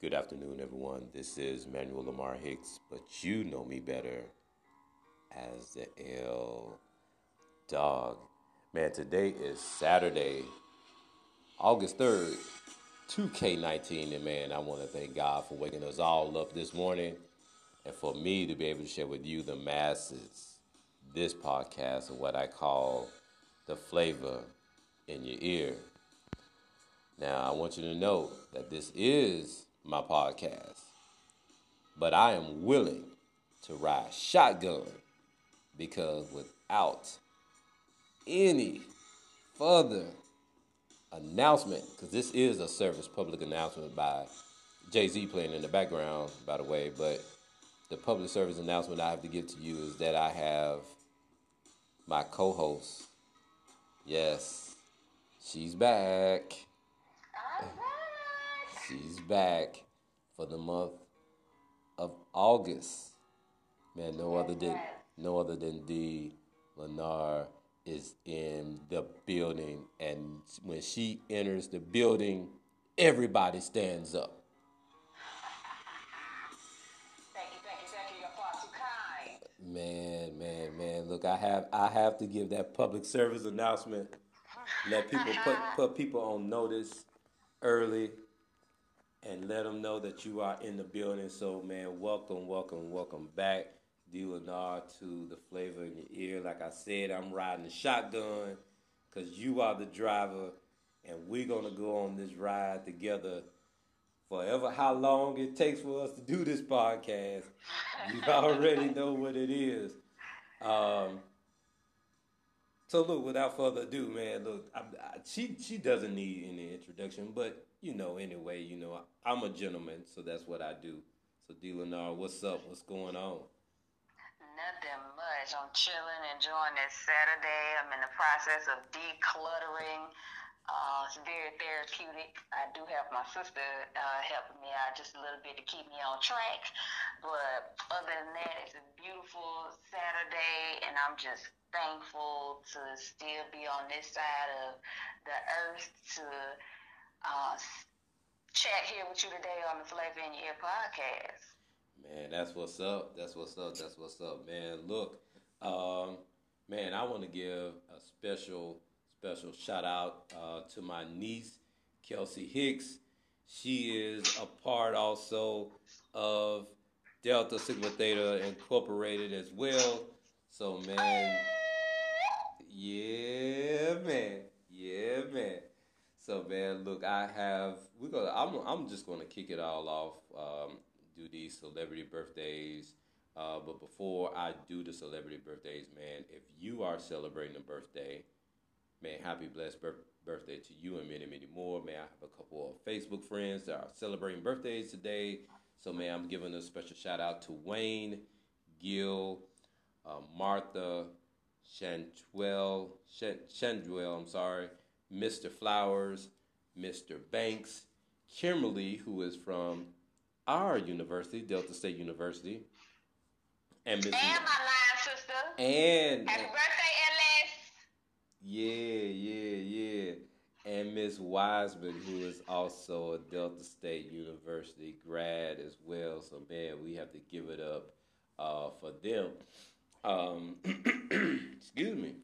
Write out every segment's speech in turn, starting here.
Good afternoon, everyone. This is Manuel Lamar Hicks, but you know me better as the L Dog. Man, today is Saturday, August 3rd, 2K19. And man, I want to thank God for waking us all up this morning and for me to be able to share with you, the masses, this podcast of what I call the flavor in your ear. Now, I want you to know that this is my podcast, but I am willing to ride shotgun because without any further announcement, because this is a service public announcement by Jay Z playing in the background, by the way, but the public service announcement I have to give to you is that I have my co host. Yes, she's back. She's back for the month of August. Man, no other than no other than D. Lenar is in the building, and when she enters the building, everybody stands up. Thank you, thank you, thank you. You're far kind. Man, man, man. Look, I have I have to give that public service announcement. Let people put put people on notice early and let them know that you are in the building. So, man, welcome, welcome, welcome back, D. Lenar, to the flavor in your ear. Like I said, I'm riding the shotgun because you are the driver, and we're gonna go on this ride together. Forever, how long it takes for us to do this podcast, you already know what it is. Um, so look, without further ado, man, look, I, I, she she doesn't need any introduction, but you know, anyway, you know, I'm a gentleman, so that's what I do. So, D. Lenar, what's up? What's going on? Nothing much. I'm chilling, enjoying this Saturday. I'm in the process of decluttering. Uh, it's very therapeutic. I do have my sister uh, helping me out just a little bit to keep me on track. But other than that, it's a beautiful Saturday, and I'm just thankful to still be on this side of the earth to uh, chat here with you today on the Flavor in Your Ear podcast. Man, that's what's up. That's what's up. That's what's up, man. Look, um, man, I want to give a special, special shout out uh, to my niece, Kelsey Hicks. She is a part also of Delta Sigma Theta Incorporated as well. So, man, yeah, man, yeah, man. So, man, look, I have we're gonna. I'm I'm just gonna kick it all off. Um, do these celebrity birthdays. Uh, but before I do the celebrity birthdays, man, if you are celebrating a birthday, man, happy blessed bir- birthday to you and many, many more. Man, I have a couple of Facebook friends that are celebrating birthdays today. So, man, I'm giving a special shout out to Wayne, Gil, uh, Martha, Chantuel, Chandwell, I'm sorry, Mr. Flowers, Mr. Banks, Kimberly, who is from our university, Delta State University, and Miss And my line sister. and Happy birthday, Ellis. yeah, yeah, yeah, and Miss Wiseman, who is also a Delta State University grad as well. So man, we have to give it up uh, for them. Um, excuse me.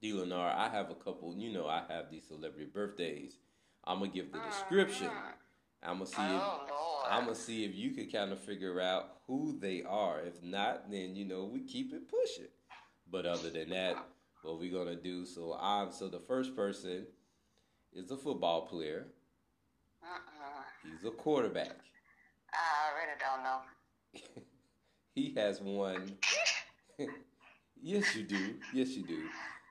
D. Lenar, I have a couple, you know, I have these celebrity birthdays. I'm gonna give the ah, description. I'm gonna see if Oh. I'm gonna see if you can kind of figure out who they are. If not, then you know we keep it pushing. But other than that, what we're gonna do? So I'm so the first person is a football player. Uh-uh. He's a quarterback. I already don't know. he has won. yes, you do. Yes, you do.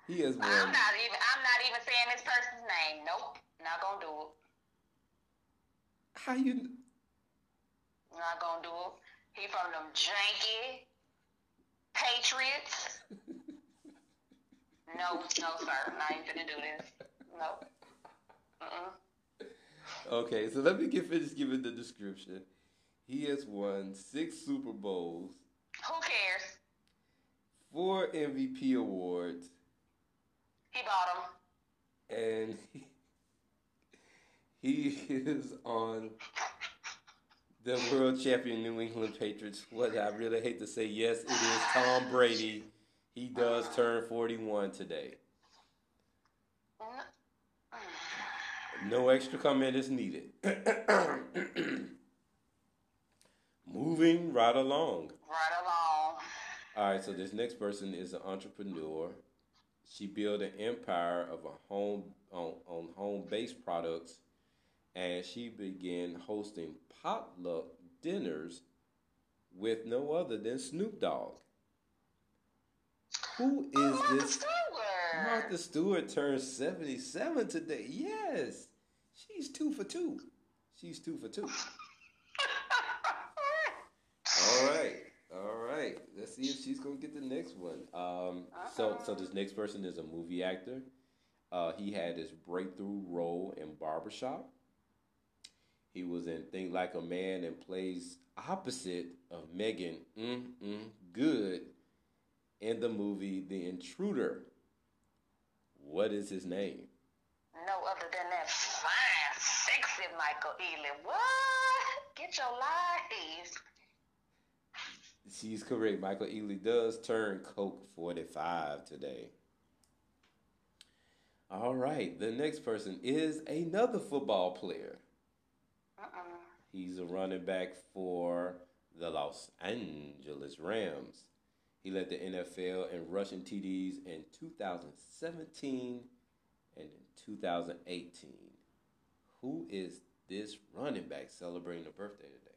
He has I'm not even. I'm not even saying this person's name. Nope. Not gonna do it. How you? Not gonna do it. He from them janky Patriots. no, no, sir. Not even finna do this. No. Mm-mm. Okay, so let me get finished giving the description. He has won six Super Bowls, Who cares? four MVP awards, He bought them. and he, he is on the world champion New England Patriots. What I really hate to say, yes, it is Tom Brady. He does turn 41 today. No extra comment is needed. Moving right along. Right along. All right, so this next person is an entrepreneur. She built an empire of a home on, on home based products, and she began hosting potluck dinners with no other than Snoop Dogg. Who oh, is oh, Martha this? Stewart. Martha Stewart turned 77 today. Yes. She's two for two. She's two for two. All right. All right. Let's see if she's gonna get the next one. Um, so so this next person is a movie actor. Uh, he had his breakthrough role in Barbershop. He was in Think Like a Man and plays opposite of Meagan mm, mm, Good in the movie The Intruder. What is his name? No other than that fine, sexy Michael Ealy. What? Get your lies. She's correct. Michael Ealy does turn Coke 45 today. All right. The next person is another football player. Uh-uh. He's a running back for the Los Angeles Rams. He led the NFL in rushing TDs in 2017 and in 2018. Who is this running back celebrating a birthday today?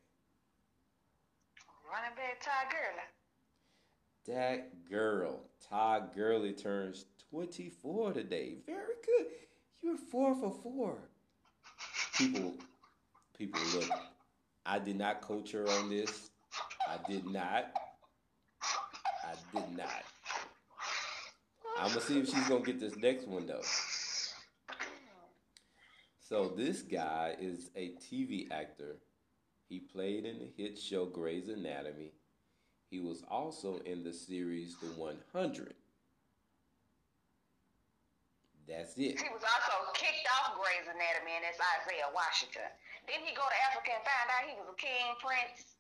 Running back Ty Gurley. That girl, Todd Gurley, turns 24 today. Very good. You're four for four. People, people, look. I did not coach her on this. I did not. I did not. I'm gonna see if she's gonna get this next one though. So this guy is a TV actor. He played in the hit show Grey's Anatomy. He was also in the series The 100. That's it. He was also kicked off Grey's Anatomy, and it's Isaiah Washington. Didn't he go to Africa and find out he was a king, prince,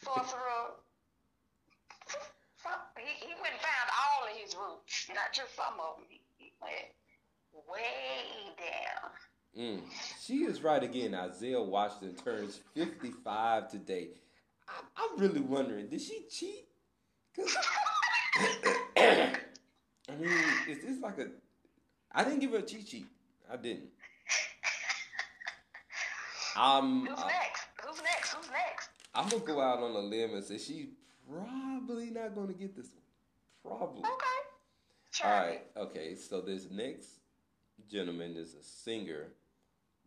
sorcerer? He, he went and found all of his roots, not just some of them. He, he went way down. Mm. She is right again. Isaiah Washington turns 55 today. I, I'm really wondering, did she cheat? 'Cause- I mean, is this like a. I didn't give her a cheat sheet. I didn't. Um, Who's uh, next? Who's next? Who's next? I'm gonna go out on a limb and say she's probably not gonna get this one. Probably. Okay. All right. Okay. So this next gentleman is a singer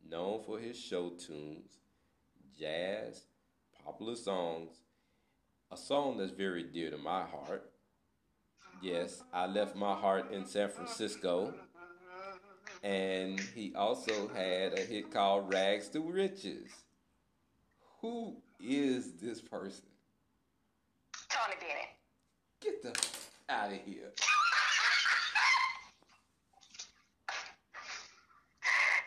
known for his show tunes, jazz, popular songs, a song that's very dear to my heart. Yes, I left my heart in San Francisco. And he also had a hit called Rags to Riches. Who is this person? Tony Bennett. Get the f- out of here.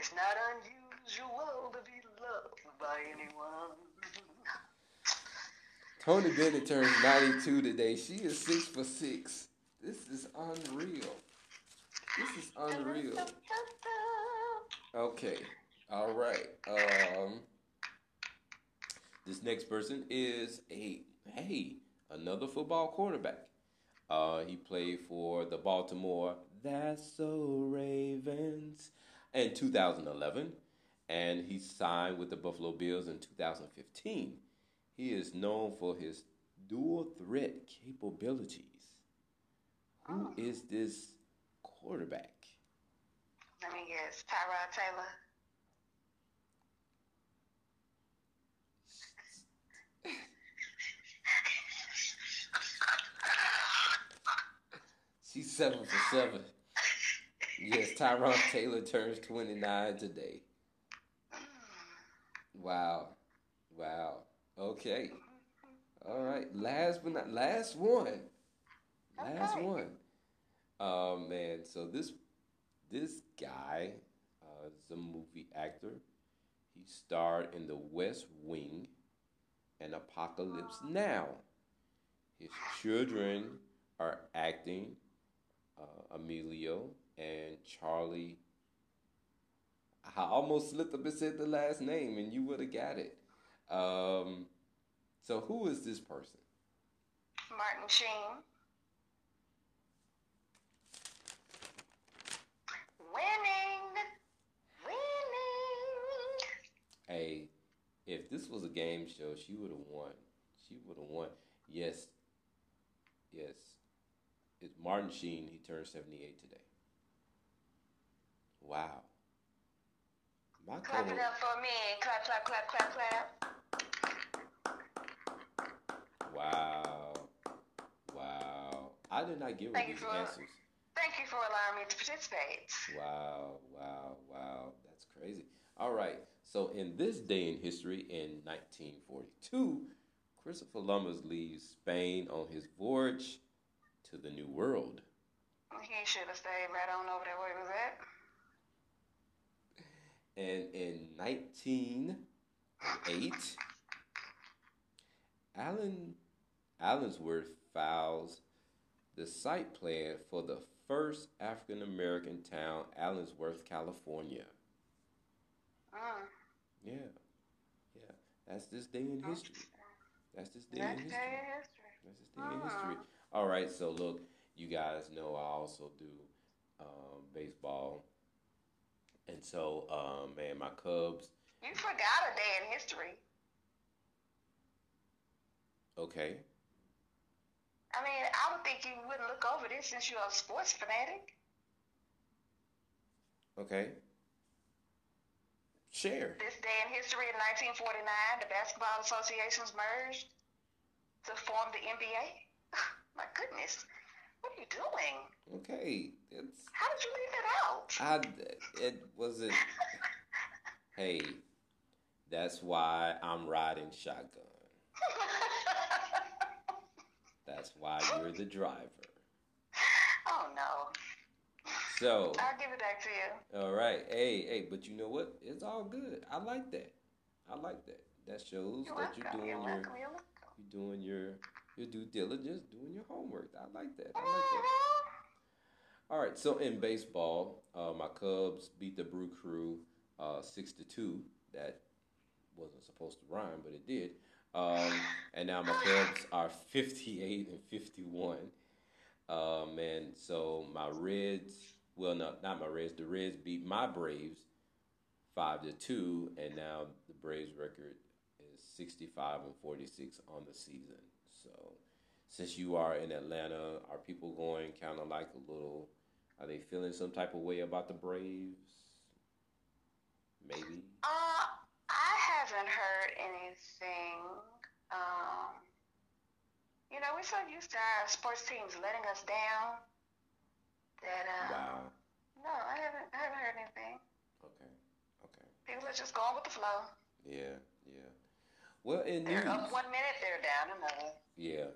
It's not unusual to be loved by anyone. Tony Bennett turns 92 today. She is six for six. This is unreal. This is unreal. Okay. All right. Um, this next person is a hey another football quarterback. Uh, he played for the Baltimore That's So Ravens in 2011, and he signed with the Buffalo Bills in 2015. He is known for his dual threat capabilities. Who oh. is this quarterback? Let me guess. Tyrod Taylor. She's seven for seven. Yes, Tyrod Taylor turns 29 today. Wow. Wow. Okay. All right. Last but not last one. Last Okay. one. Oh man. So this this guy uh, is a movie actor. He starred in The West Wing and Apocalypse Now. His children are acting uh, Emilio and Charlie. I almost slipped up and said the last name, and you would have got it. Um, so, who is this person? Martin Sheen. Winning. Winning. Hey, if this was a game show, she would have won. She would have won. Yes. Yes. It's Martin Sheen. He turned 78 today. Wow. My clap it up for me. Clap, clap, clap, clap, clap. Wow. Wow. I did not give her these for, answers. Thank you for allowing me to participate. Wow, wow, wow. That's crazy. All right. So, in this day in history, in 1942, Christopher Columbus leaves Spain on his voyage to the New World. He should have stayed right on over there where he was at. And in 1908, Allen Allensworth files the site plan for the first African American town, Allensworth, California. Mm. Yeah, yeah. That's this day in history. That's this day in history. That's this day in history. All right, so look, you guys know I also do um, baseball, and so um, man, my Cubs. You forgot a day in history. Okay. I mean, I would think you wouldn't look over this since you're a sports fanatic. Okay. Share. This day in history in 1949, the basketball associations merged to form the NBA. My goodness. What are you doing? Okay, it's. How did you leave that out? I. It wasn't. hey, that's why I'm riding shotgun. that's why you're the driver. Oh no. So I'll give it back to you. All right. Hey, hey, but you know what? It's all good. I like that. I like that. That shows you're that you're doing you're your welcome. you're doing your your due diligence, doing your homework. I like that. I like that. All right, so in baseball, uh, my Cubs beat the Brew Crew uh, six to two. That wasn't supposed to rhyme, but it did. Um, and now my Cubs are fifty-eight and fifty-one. Um, and so my Reds, well, not not my Reds. The Reds beat my Braves five to two, and now the Braves record is sixty-five and forty-six on the season. So, since you are in Atlanta, are people going kind of like a little? Are they feeling some type of way about the Braves? Maybe. Uh, I haven't heard anything. Um, you know, we're so used to our sports teams letting us down that. Um, wow. No, I haven't. I haven't heard anything. Okay. Okay. People are just going with the flow. Yeah. Well, in they're news, up one minute, they're down another. Yeah.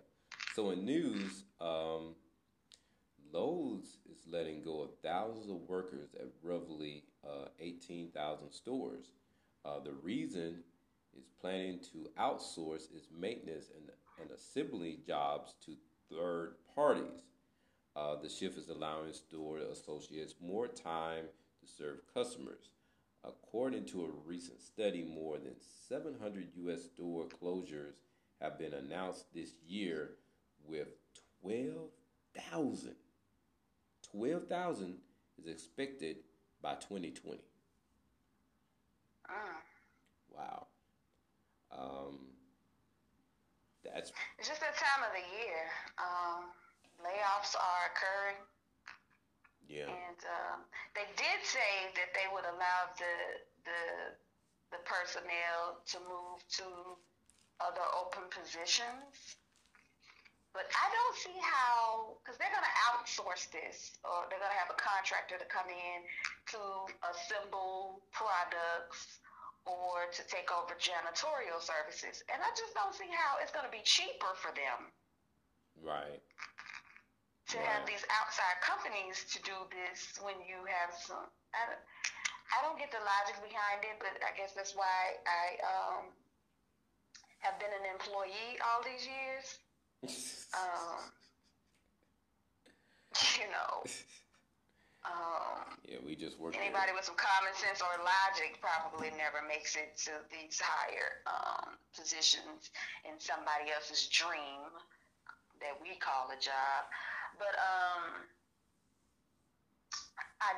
So in news, um, Lowe's is letting go of thousands of workers at roughly uh, 18,000 stores. Uh, the reason is planning to outsource its maintenance and, and assembly jobs to third parties. Uh, the shift is allowing store associates more time to serve customers. According to a recent study, more than 700 U.S. store closures have been announced this year, with 12,000. 12,000 is expected by 2020. Uh. Wow. Um, that's. It's just that time of the year. Um, layoffs are occurring. Yeah. And um, they did say that they would allow the the the personnel to move to other open positions. But I don't see how, because they're going to outsource this, or they're going to have a contractor to come in to assemble products or to take over janitorial services. And I just don't see how it's going to be cheaper for them. Right to have these outside companies to do this when you have some. I, I don't get the logic behind it, but I guess that's why I um, have been an employee all these years. um, you know. Um, yeah, we just work. Anybody with some common sense or logic probably never makes it to these higher um, positions in somebody else's dream that we call a job. But um, I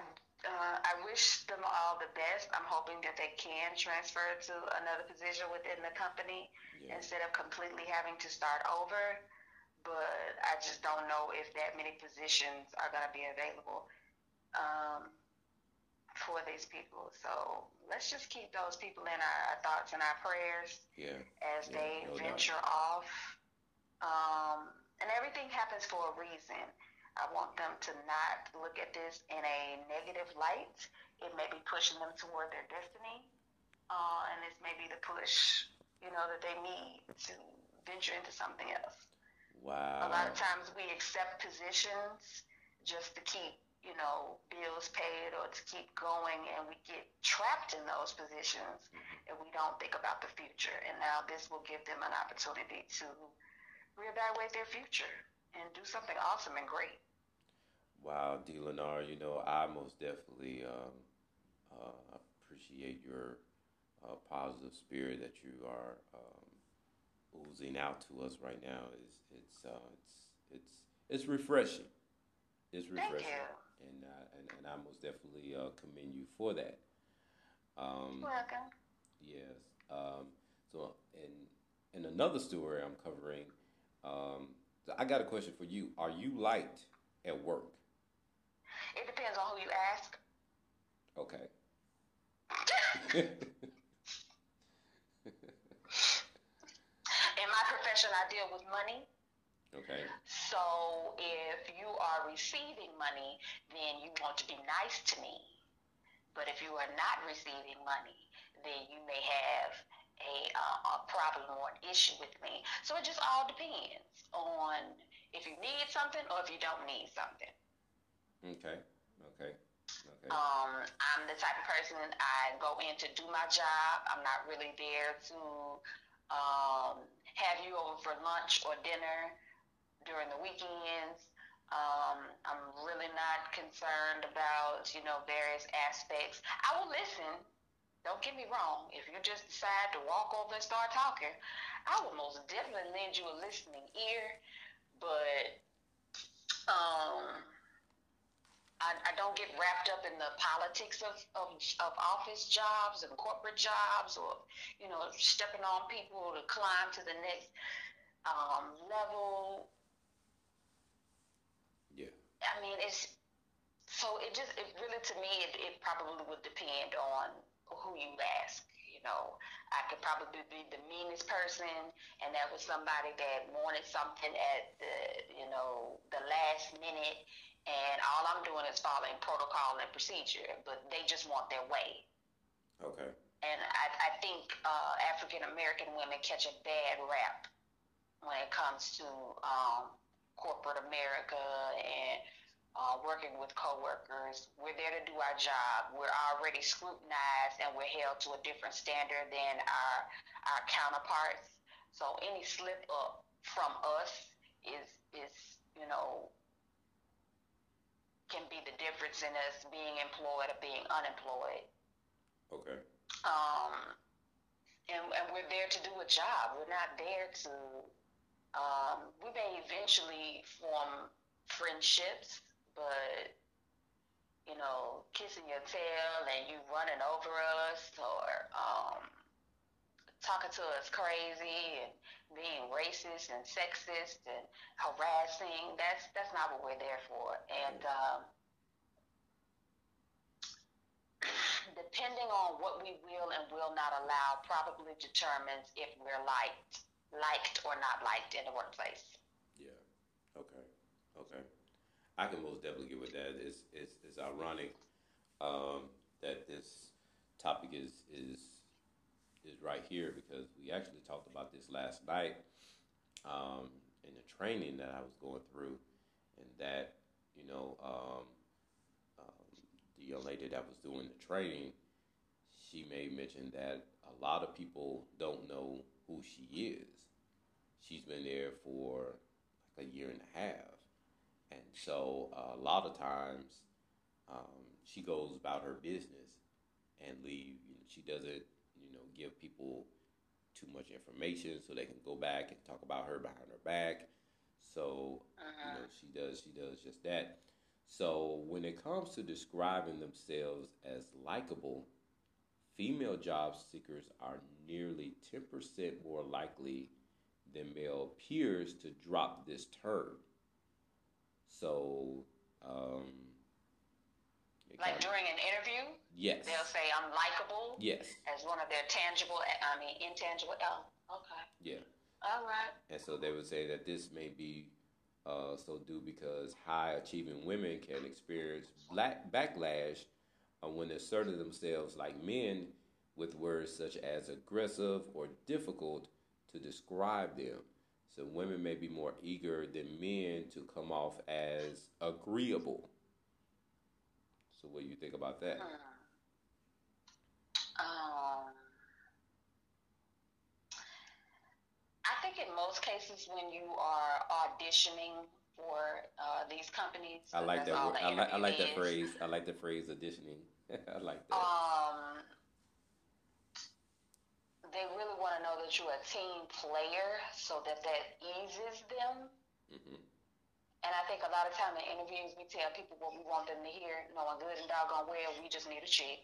uh, I wish them all the best. I'm hoping that they can transfer to another position within the company yeah. instead of completely having to start over. But I just don't know if that many positions are going to be available um, for these people. So let's just keep those people in our, thoughts and our prayers yeah. as yeah, they no venture doubt. off. Um, and everything happens for a reason. I want them to not look at this in a negative light. It may be pushing them toward their destiny, uh, and this may be the push, you know, that they need to venture into something else. Wow. A lot of times we accept positions just to keep, you know, bills paid or to keep going, and we get trapped in those positions, mm-hmm. and we don't think about the future. And now this will give them an opportunity to reevaluate their future and do something awesome and great. Wow, D. Lenar, you know, I most definitely um, uh, appreciate your uh, positive spirit that you are um, oozing out to us right now. It's it's uh, it's it's it's refreshing. It's refreshing, and, uh, and and I most definitely uh, commend you for that. Um, welcome. Yes. Um, so, in in another story I'm covering, um, I got a question for you. Are you liked at work? It depends on who you ask. Okay. In my profession, I deal with money. Okay. So if you are receiving money, then you want to be nice to me. But if you are not receiving money, then you may have a, uh, a problem or an issue with me. So it just all depends on if you need something or if you don't need something. Okay. Okay. Okay. Um, I'm the type of person I go in to do my job. I'm not really there to um, have you over for lunch or dinner during the weekends. Um, I'm really not concerned about, you know, various aspects. I will listen. Don't get me wrong. If you just decide to walk over and start talking, I will most definitely lend you a listening ear. But um, I, I don't get wrapped up in the politics of, of, of office jobs and corporate jobs or, you know, stepping on people to climb to the next um, level. Yeah. I mean, it's so it just it really to me it, it probably would depend on who you ask. You know, I could probably be the meanest person, and that was somebody that wanted something at the you know the last minute, and all I'm doing is following protocol and procedure, but they just want their way. Okay. And I, I think uh, African American women catch a bad rap when it comes to um, corporate America and uh, working with coworkers. We're there to do our job. We're already scrutinized and we're held to a different standard than our our counterparts. So any slip up from us is is you know can be the difference in us being employed or being unemployed. Okay. Um, and, and we're there to do a job. We're not there to. Um, we may eventually form friendships, but you know, kissing your tail and you running over us or um, talking to us crazy and being racist and sexist and harassing. That's that's not what we're there for. And um, depending on what we will and will not allow, probably determines if we're liked, liked or not liked in the workplace. Yeah. Okay. Okay. I can most definitely get with that. It's it's, it's ironic um, that this topic is is is right here because we actually talked about this last night um, in the training that I was going through, and that you know um, um, the young lady that was doing the training she may mention that a lot of people don't know who she is. She's been there for like a year and a half. And so uh, a lot of times um, she goes about her business and leave. You know, she doesn't, you know, give people too much information so they can go back and talk about her behind her back. So uh-huh. you know, she does she does just that. So when it comes to describing themselves as likable, female job seekers are nearly 10% more likely than male peers to drop this term. So, um, like during an interview, yes, they'll say I'm likable. Yes, as one of their tangible, I mean intangible. Oh, okay. Yeah. All right. And so they would say that this may be uh, so due because high achieving women can experience black backlash uh, when asserting themselves like men with words such as aggressive or difficult to describe them. So women may be more eager than men to come off as agreeable. So what do you think about that? Um, I think in most cases when you are auditioning for uh, these companies, I like that. Word. I like I like that phrase. I like the phrase auditioning. I like that. Um, they really want to know that you're a team player so that that eases them. Mm-hmm. And I think a lot of time in interviews, we tell people what we want them to hear, knowing good and doggone well, we just need a check.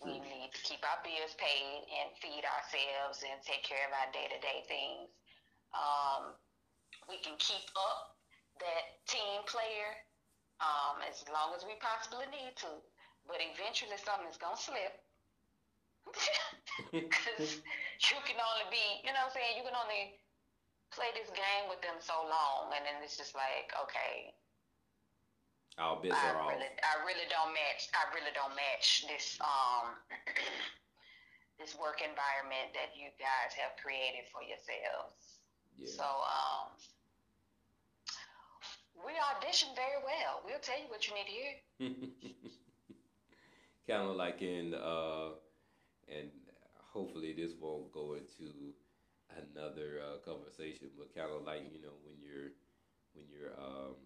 We mm-hmm. need to keep our bills paid and feed ourselves and take care of our day to day things. Um, we can keep up that team player um, as long as we possibly need to. But eventually something's going to slip because you can only be, you know what I'm saying? You can only play this game with them so long, and then it's just like, okay. Our bits I are really, off. I really don't match. I really don't match this um this work environment that you guys have created for yourselves. Yeah. So um, we audition very well. We'll tell you what you need to hear. kind of like in uh, and hopefully this won't go into another uh, conversation, but kind of like you know when you're when you're um,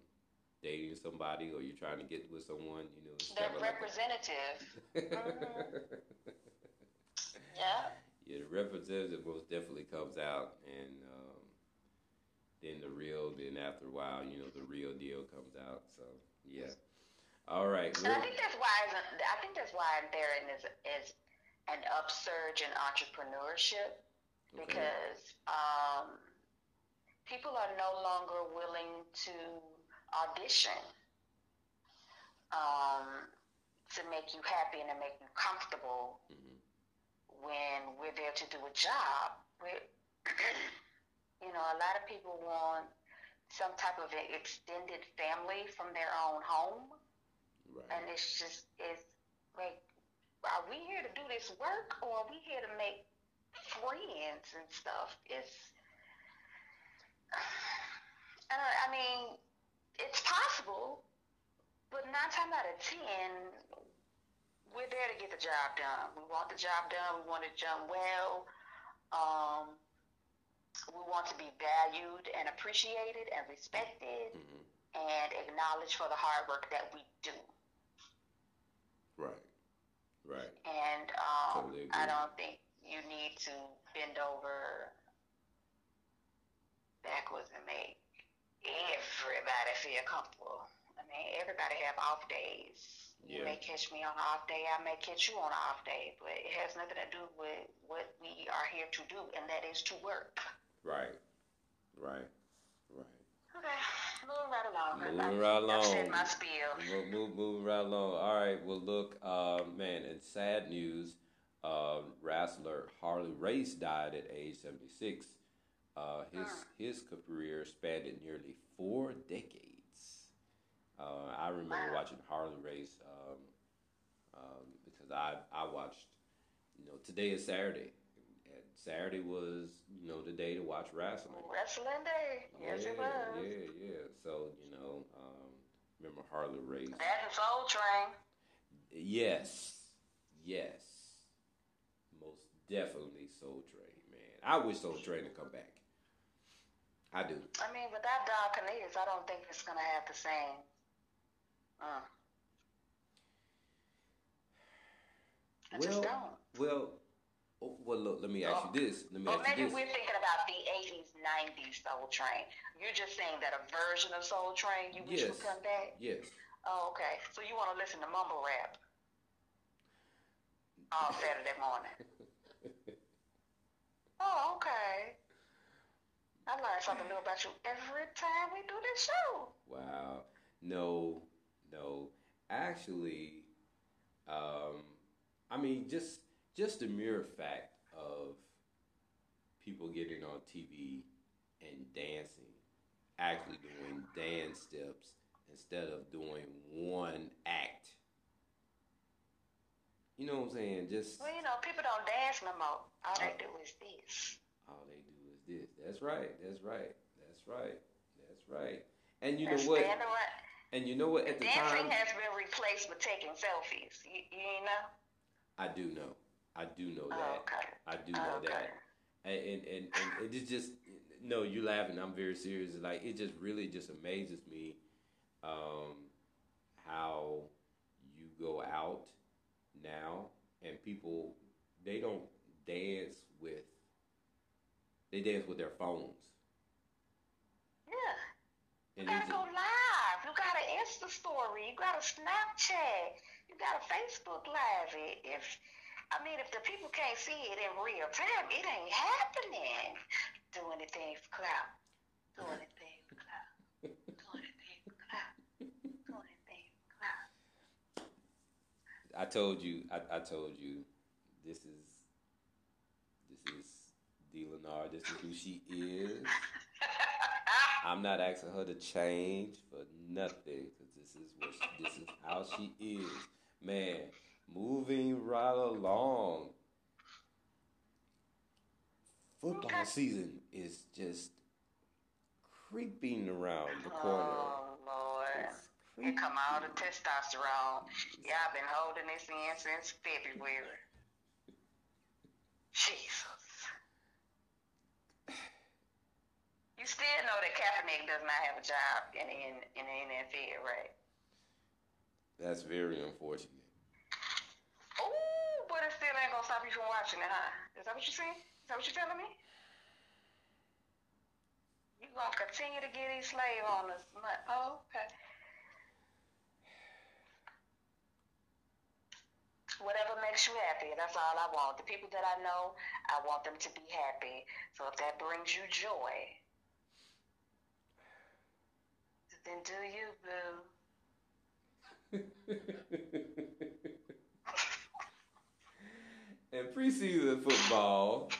dating somebody or you're trying to get with someone, you know, it's the representative. Like mm-hmm. Yeah. Yeah, the representative most definitely comes out, and um, then the real. Then after a while, you know, the real deal comes out. So yeah. All right. And I think that's why I think that's why there is is an upsurge in entrepreneurship okay. because um, people are no longer willing to audition um, to make you happy and to make you comfortable mm-hmm. when we're there to do a job. You know, a lot of people want some type of an extended family from their own home. Right. And it's just, it's like, are we here to do this work or are we here to make friends and stuff? It's, uh, I mean, it's possible, but nine times out of ten, we're there to get the job done. We want the job done. We want it done well. Um, we want to be valued and appreciated and respected mm-hmm. and acknowledged for the hard work that we do. Right. And um, totally I don't think you need to bend over backwards and make everybody feel comfortable. I mean, everybody have off days. Yeah. You may catch me on an off day. I may catch you on an off day, but it has nothing to do with what we are here to do, and that is to work. Right. Right. Okay. Moving right along. Moving right along. I said my spiel. Move, move, moving right along. All right. Well, look, uh, man, and sad news. Uh, wrestler Harley Race died at age 76. Uh, his hmm. his career spanned nearly four decades. Uh, I remember wow. watching Harley Race um, um, because I I watched. You know, today is Saturday. Saturday was, you know, the day to watch wrestling. Wrestling day. Yes, yeah, it was. Yeah, yeah. So, you know, um, remember Harley Race. That and Soul Train. Yes. Yes. Most definitely Soul Train, man. I wish Soul Train to come back. I do. I mean, without Don Cornelius, I don't think it's gonna have the same. Uh, I well, just don't. well, oh, well. Look, let me ask you this. Let me Or ask maybe you this. we're thinking about the 80s, 90s Soul Train. You're just saying that a version of Soul Train you wish Yes. would come back? Yes. Oh, okay. So you want to listen to mumble rap all Saturday morning? Oh, okay. I learn something new about you every time we do this show. Wow. No, no. Actually, um, I mean, just just the mere fact of people getting on TV and dancing, actually doing dance steps instead of doing one act. You know what I'm saying? Just Well, you know, people don't dance no more. All they do is this. all they do is this. That's right. That's right. That's right. That's right. And you know what? And you know what? At the Dancing time, has been replaced with taking selfies. You, you know? I do know. I do know Oh, that. okay. I do know Okay. that. And and, and and it's just no, You're laughing. I'm very serious. Like it just really just amazes me um, how you go out now and people they don't dance with they dance with their phones. Yeah. You gotta go live. You got an Insta story. You got a Snapchat. You got a Facebook Live. It- If I mean, if the people can't see it in real time, it ain't happening. Do anything for clout. Do anything for clout. Do anything for clout. Do anything for clout. I told you. I, I told you. This is this is D. Lenard. This is who she is. I'm not asking her to change for nothing because this is what she, this is how she is. Man, moving right along. Football season is just creeping around the corner. Oh Lord. Here come all the testosterone. Y'all been holding this in since February. Jesus. You still know that Kaepernick does not have a job in the, in, in the NFL, right? That's very unfortunate. Ooh, but it still ain't gonna stop you from watching it, huh? Is that what you're saying? Is that what you're telling me? You gonna continue to get these slave owners? Oh, okay. Whatever makes you happy, that's all I want. The people that I know, I want them to be happy. So if that brings you joy, then do you, boo. and preseason football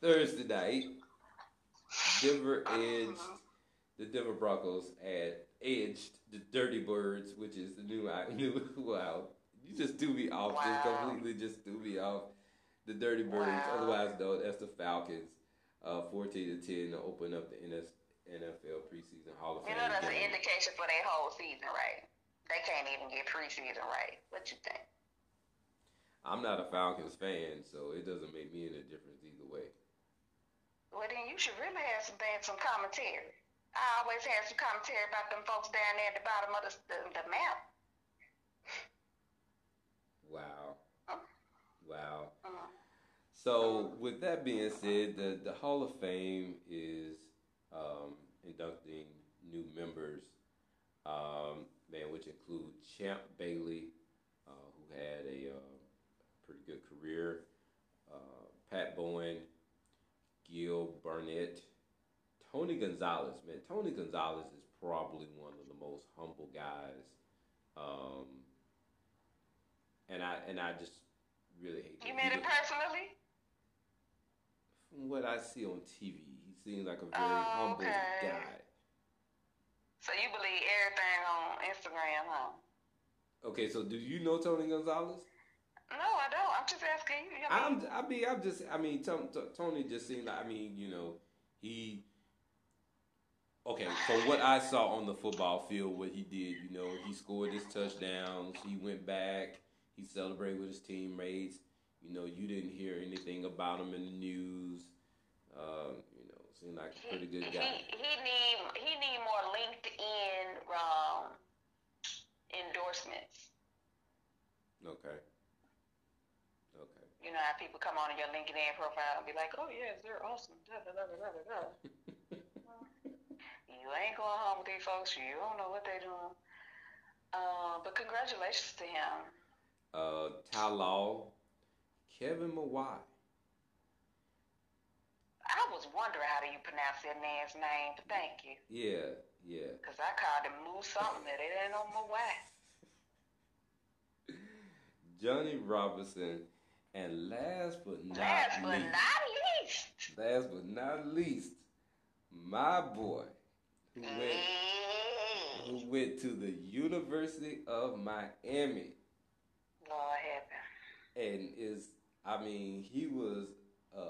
Thursday night, Denver edged the Denver Broncos had edged the Dirty Birds, which is the new new wow. You just do me off. Just completely just do me off. The Dirty Birds, Wow. otherwise known as the Falcons, uh, fourteen to ten to open up the NS, NFL preseason Hall of Fame. You know that's an indication for their whole season, right? They can't even get preseason right. What you think? I'm not a Falcons fan, so it doesn't make me any difference either way. Well, then you should really have some things, some commentary. I always have some commentary about them folks down there at the bottom of the, the, the map. Wow. Huh? Wow. Mm. So, with that being said, the, the Hall of Fame is um, inducting new members, um, man, which include Champ Bailey, uh, who had a uh, good career, uh, Pat Bowlen, Gil Burnett, Tony Gonzalez. Man, Tony Gonzalez is probably one of the most humble guys. Um, and I and I just really hate You met him personally? from what I see on TV, he seems like a very Oh, humble okay. guy. So you believe everything on Instagram, huh? Okay, so do you know Tony Gonzalez? No, I don't. I'm just asking you. I mean, I'm, I mean, I'm just, I mean, Tony just seemed like, I mean, you know, he. Okay, so what I saw on the football field, what he did, you know, he scored his touchdowns. He went back. He celebrated with his teammates. You know, you didn't hear anything about him in the news. Uh, you know, seemed like a pretty good guy. He, he need he need more LinkedIn um, endorsements. Okay. You know how people come on your LinkedIn profile and be like, "Oh yes, they're awesome." Da, da, da, da, da, da. you ain't going home with these folks. You don't know what they're doing. Uh, but congratulations to him. Uh, Ty Law, Kevin Mawae. I was wondering how do you pronounce that man's name, but thank you. Yeah, yeah. Because I called him Lou something that it ain't on my way. Johnny Robinson, and last but not Last but least, not least, last but not least, my boy, who went mm, who went to the University of Miami, Lord heaven. and is I mean he was a, a,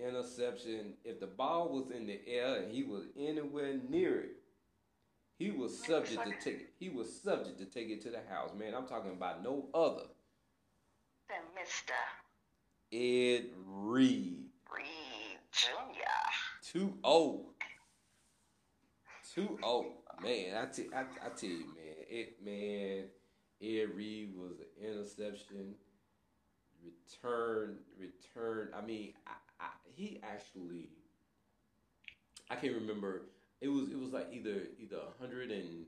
a, a interception. If the ball was in the air and he was anywhere near it, he was subject to take it. He was subject to take it to the house. Man, I'm talking about no other. Then Mr. Ed Reed. Reed Jr. Too old. Oh. Too old. Oh. Man, I, t- I, I tell you, man, it man, Ed Reed was an interception. Return, return. I mean, I, I, he actually, I can't remember. It was it was like either either hundred and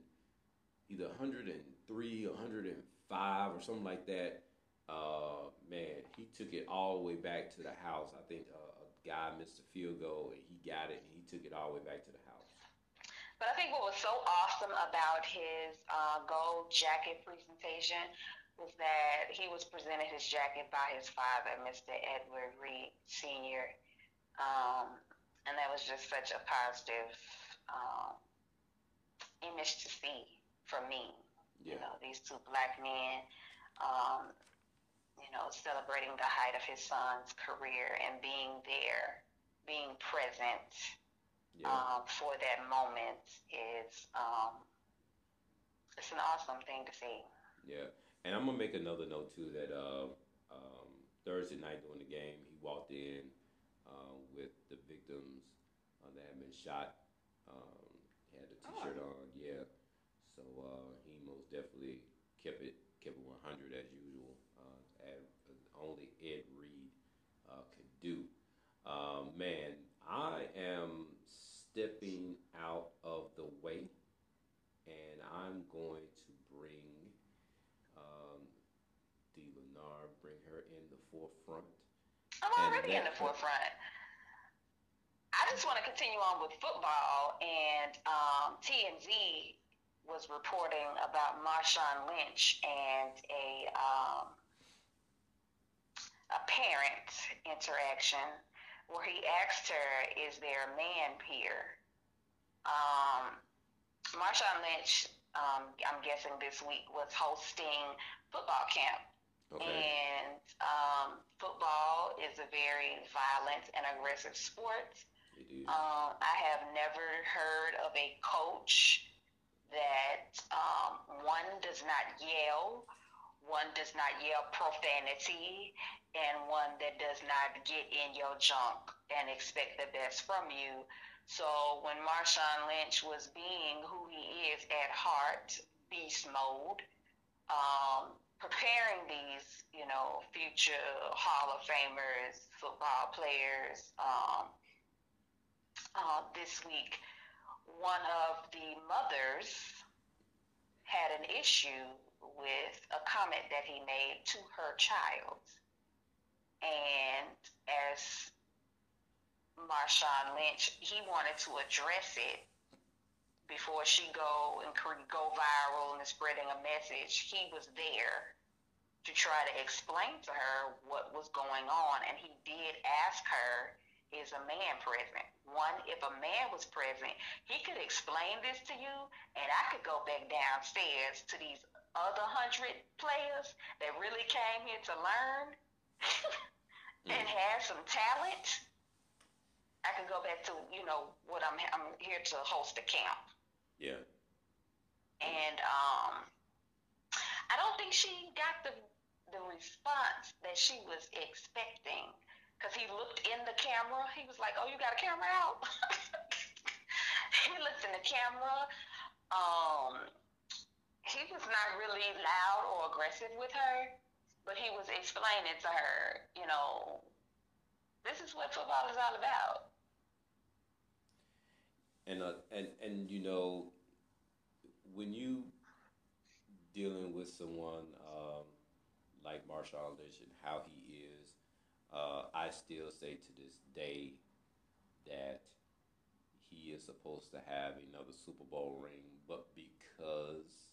either hundred and three hundred and five or something like that. Uh, man, he took it all the way back to the house. I think uh, a guy missed a field goal and he got it and he took it all the way back to the house. But I think what was so awesome about his uh, gold jacket presentation was that he was presented his jacket by his father, Mr. Edward Reed Sr. Um, and that was just such a positive um, image to see for me. You know, these two black men, um, you know, celebrating the height of his son's career and being there, being present Yeah. um, for that moment is um, it's an awesome thing to see. Yeah, and I'm gonna make another note too that uh, um, Thursday night during the game, he walked in uh, with the victims uh, that had been shot. Um, had a T-shirt on, yeah. So uh, he most definitely kept it kept it 100 as usual, uh, as only Ed Reed uh, could do. Um, man, I am stepping out of the way, and I'm going to bring um, the Lennar, bring her in the forefront. I'm already in the forefront. I just want to continue on with football, and um, TMZ was reporting about Marshawn Lynch and a um, a parent interaction where he asked her, "Is there a man here?" Um, Marshawn Lynch, um, I'm guessing this week was hosting football camp Okay. and um, football is a very violent and aggressive sport. Um, I have never heard of a coach that um, one does not yell, one does not yell profanity, and one that does not get in your junk and expect the best from you. So when Marshawn Lynch was being who he is at heart, beast mode, um, preparing these, you know, future Hall of Famers, football players, um, uh, this week, one of the mothers had an issue with a comment that he made to her child. And as Marshawn Lynch, he wanted to address it before she go and go viral and spreading a message. He was there to try to explain to her what was going on, and he did ask her, "Is a man present?" One, if a man was present, he could explain this to you, and I could go back downstairs to these other hundred players that really came here to learn and had some talent. I can go back to you know what I'm I'm here to host a camp, yeah. and um, I don't think she got the the response that she was expecting. Because he looked in the camera. He was like, Oh, you got a camera out? he looked in the camera. Um, he was not really loud or aggressive with her, but he was explaining to her, you know, this is what football is all about. And uh, and and you know, when you dealing with someone um, like Marshawn Lynch and how he is, uh, I still say to this day that he is supposed to have another Super Bowl ring, but because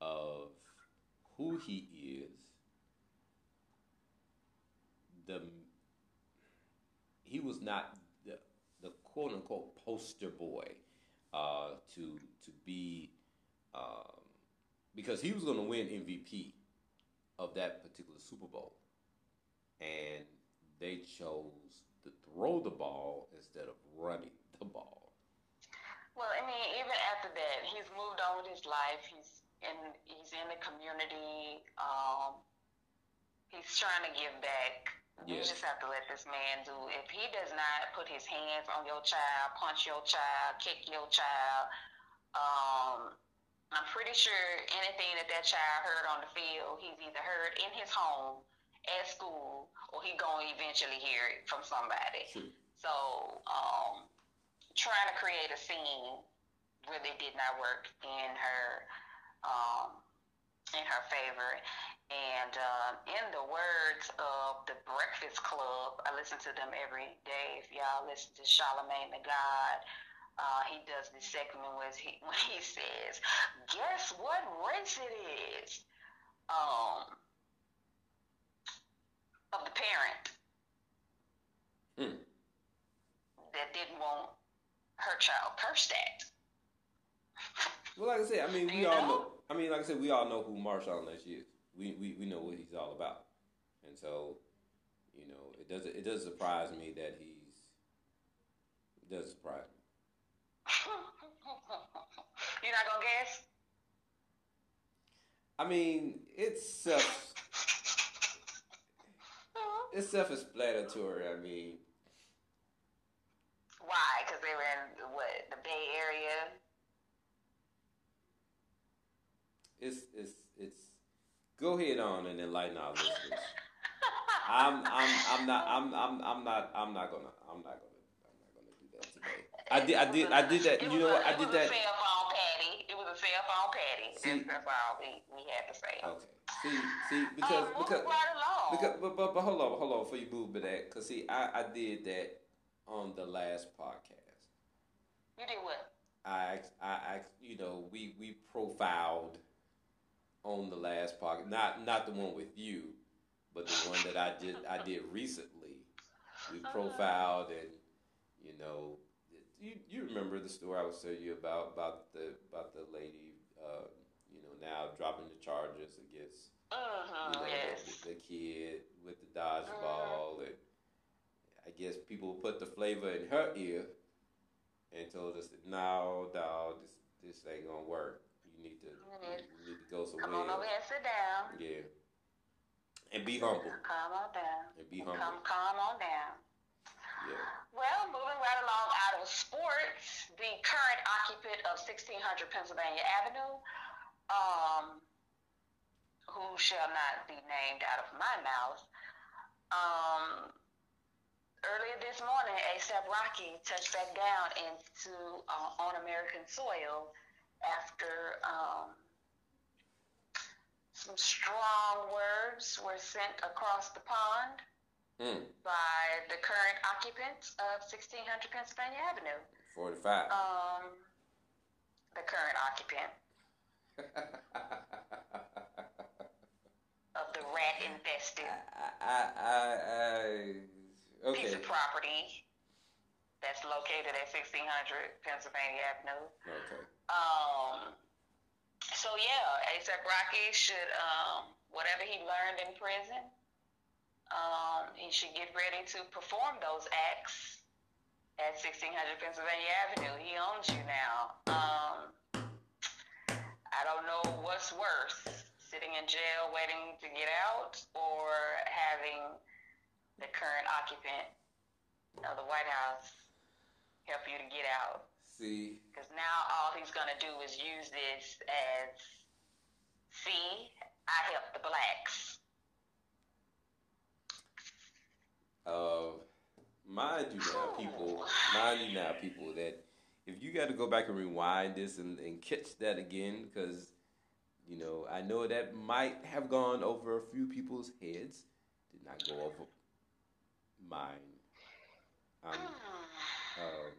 of who he is, the he was not the the quote unquote poster boy uh, to to be um, because he was going to win MVP of that particular Super Bowl, and they chose to throw the ball instead of running the ball. Well, I mean, even after that, he's moved on with his life. He's in he's in the community. Um, he's trying to give back. You Yes. just have to let this man do. If he does not put his hands on your child, punch your child, kick your child, um, I'm pretty sure anything that that child heard on the field, he's either heard in his home, at school, or he gonna eventually hear it from somebody. True. So, um, trying to create a scene really did not work in her, um, in her favor. And uh, in the words of the Breakfast Club, I listen to them every day. If y'all listen to Charlemagne the God, uh, he does this segment where he when he says, "Guess what race it is?" Um, of the parent Hmm. that didn't want her child cursed at. Well, like I said, I mean, we you all know? know. I mean, like I said, we all know who Marshawn Lynch is. We, we we know what he's all about, and so, you know, it doesn't it doesn't surprise me that he's. It doesn't surprise me. You're not gonna guess? I mean, it's self it's self-explanatory. I mean, Why? Because they were in what the Bay Area. It's it's it's. Go ahead on and enlighten our listeners. I'm I'm I'm not I'm I'm I'm not I'm not gonna I'm not gonna I'm not gonna do that today. I did I did I did that. You know what I it was. A cell phone patty. It was a cell phone patty. See- that's, that's all we, we had to say. Okay. See, see, because um, because right because but, but but hold on, hold on before you move to that, cause see, I I did that on the last podcast. you did what? I I asked, you know, we we profiled on the last podcast, not not the one with you, but the one that I did I did recently. We profiled and you know, you you remember the story I was telling you about about the about the lady, uh, you know, now dropping the charges against Mm-hmm. you know, yes. the, the kid with the dodgeball, and I guess people put the flavor in her ear and told us that no, dog, this this ain't gonna work. You need to you need to go Come somewhere. on over here sit down. Yeah, and be humble Calm on down. and be humble. Come calm on down. Yeah, Well, moving right along out of sports, the current occupant of 1600 Pennsylvania Avenue, um, who shall not be named out of my mouth, um, earlier this morning, ASAP Rocky touched back down into uh, on American soil after um, some strong words were sent across the pond mm, by the current occupants of 1600 Pennsylvania Avenue. forty five. Um, the current occupant of the rat infested I, I, I, I, piece of property that's located at 1600 Pennsylvania Avenue. okay. Um, so yeah, ASAP Rocky should, um, whatever he learned in prison, um, he should get ready to perform those acts at 1600 Pennsylvania Avenue. He owns you now. Um, I don't know what's worse, sitting in jail waiting to get out, or having the current occupant of the White House help you to get out? See, Because now all he's gonna do is use this as, see, I help the blacks. uh, mind you now, people, mind you now, people, that if you got to go back and rewind this and, and catch that again, because you know I know that might have gone over a few people's heads, did not go over mine. Um, um,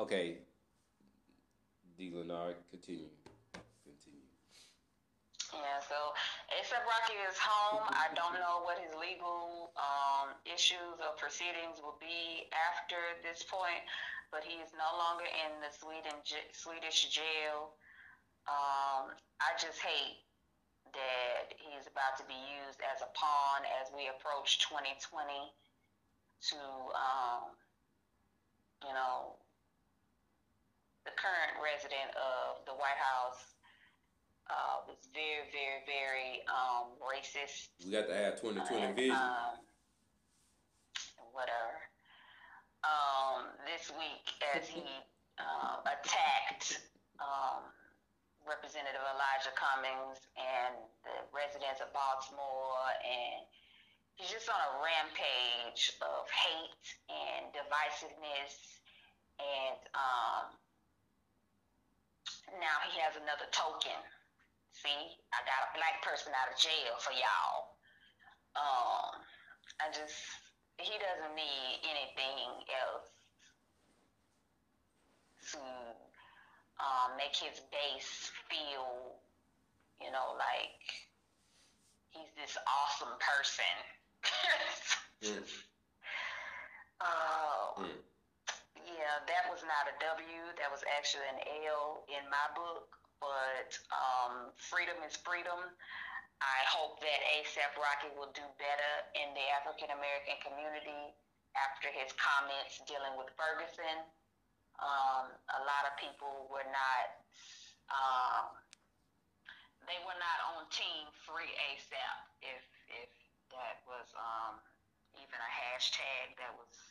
okay, D. Leonard, continue. Continue. Yeah, so ASAP Rocky is home. I don't know what his legal um, issues or proceedings will be after this point, but he is no longer in the Sweden Swedish jail. Um, I just hate that he's about to be used as a pawn as we approach 2020 to, um, you know, the current resident of the White House uh, was very, very, very um, racist. We got to have 2020 and, vision. Um, whatever. Um, this week, as he uh, attacked um, Representative Elijah Cummings and the residents of Baltimore, and he's just on a rampage of hate and divisiveness, and um, now he has another token. See, I got a black person out of jail for y'all. Um, I just he doesn't need anything else to um, make his base feel, you know, like he's this awesome person. Mm. Oh, Mm. Yeah, that was not a W. That was actually an L in my book. But um, freedom is freedom. I hope that ASAP Rocky will do better in the African American community after his comments dealing with Ferguson. Um, a lot of people were not, um, they were not on team free ASAP. If if that was um, even a hashtag that was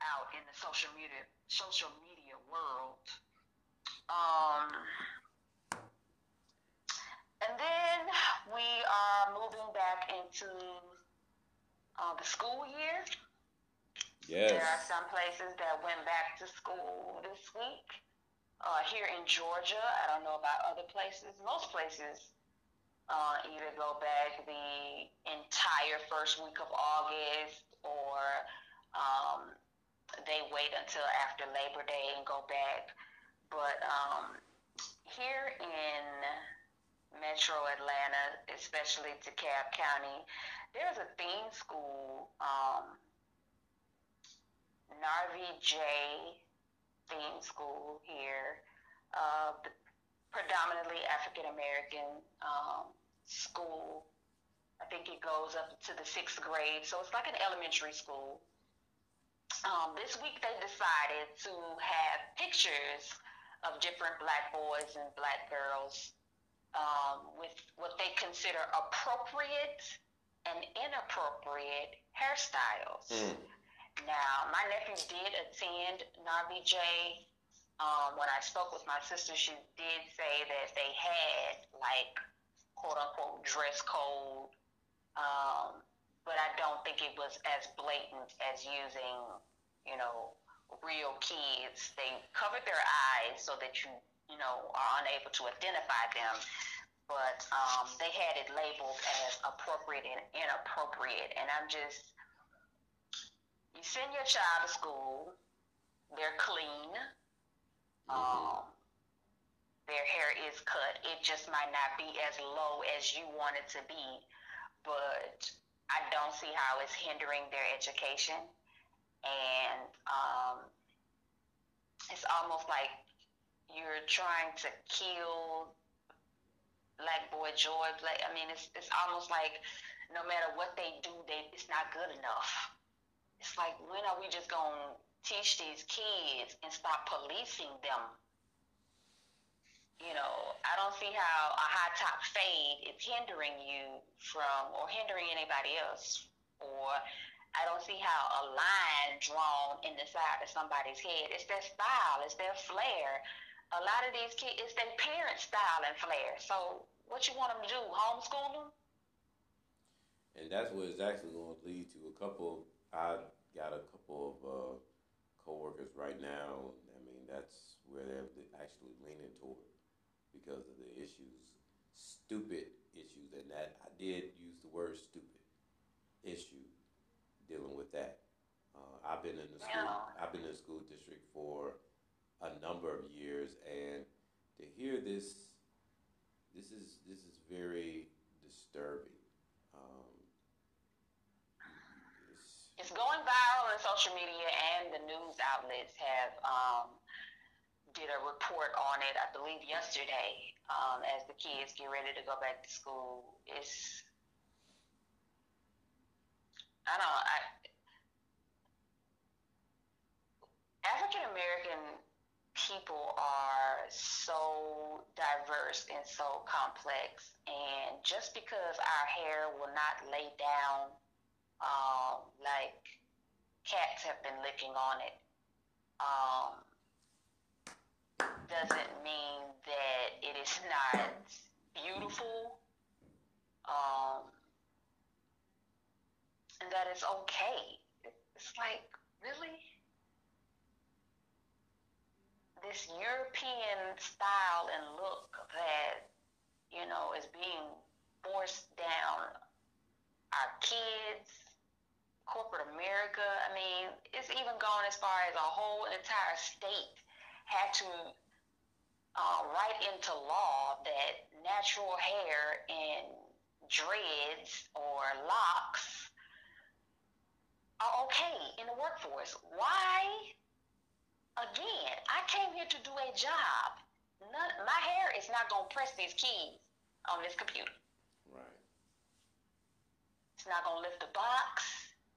out in the social media social media world. Um, and then we are moving back into uh, the school year. Yes. There are some places that went back to school this week. Uh, here in Georgia, I don't know about other places. Most places uh, either go back the entire first week of August or um, they wait until after Labor Day and go back. But um, here in Metro Atlanta, especially DeKalb County, there's a theme school, um, Narvie J theme school here, uh, predominantly African American um, school. I think it goes up to the sixth grade, so it's like an elementary school. Um, this week they decided to have pictures of different black boys and black girls um, with what they consider appropriate and inappropriate hairstyles. Mm. Now, my nephew did attend Narvie J. Um, when I spoke with my sister, she did say that they had like quote unquote dress code, um, but I don't think it was as blatant as using, you know, real kids. They covered their eyes so that you, you know, are unable to identify them. But um, they had it labeled as appropriate and inappropriate, and I'm just you send your child to school, they're clean, um, their hair is cut. It just might not be as low as you want it to be, but I don't see how it's hindering their education. And um, it's almost like you're trying to kill Black Boy Joy. Black, I mean, it's it's almost like no matter what they do, they it's not good enough it's like when are we just gonna teach these kids and stop policing them? you know, I don't see how a high top fade is hindering you from or hindering anybody else. Or I don't see how a line drawn in the side of somebody's head. It's their style, it's their flair. A lot of these kids, it's their parents' style and flair. So what you want them to do? Homeschool them? And that's what it's actually going to lead to. A couple, I got a couple of uh, coworkers right now. I mean, that's where they're actually leaning toward because of the issues, stupid issues, and that I did use the word stupid issue dealing with that. Uh, I've been in the school. I've been in the school district for a number of years, and to hear this, this is this is very disturbing. Um, it's, It's going viral on social media, and the news outlets have um, did a report on it. I believe yesterday, um, as the kids get ready to go back to school. It's I don't. I, African American people are so diverse and so complex, and just because our hair will not lay down um, like cats have been licking on it, um, doesn't mean that it is not beautiful. Um, and that it's okay. It's like, really? This European style and look that, you know, is being forced down our kids, corporate America. I mean, it's even gone as far as a whole entire state had to uh, write into law that natural hair and dreads or locks are okay in the workforce. Why? Again, I came here to do a job. None, my hair is not going to press these keys on this computer. right. It's not going to lift the box.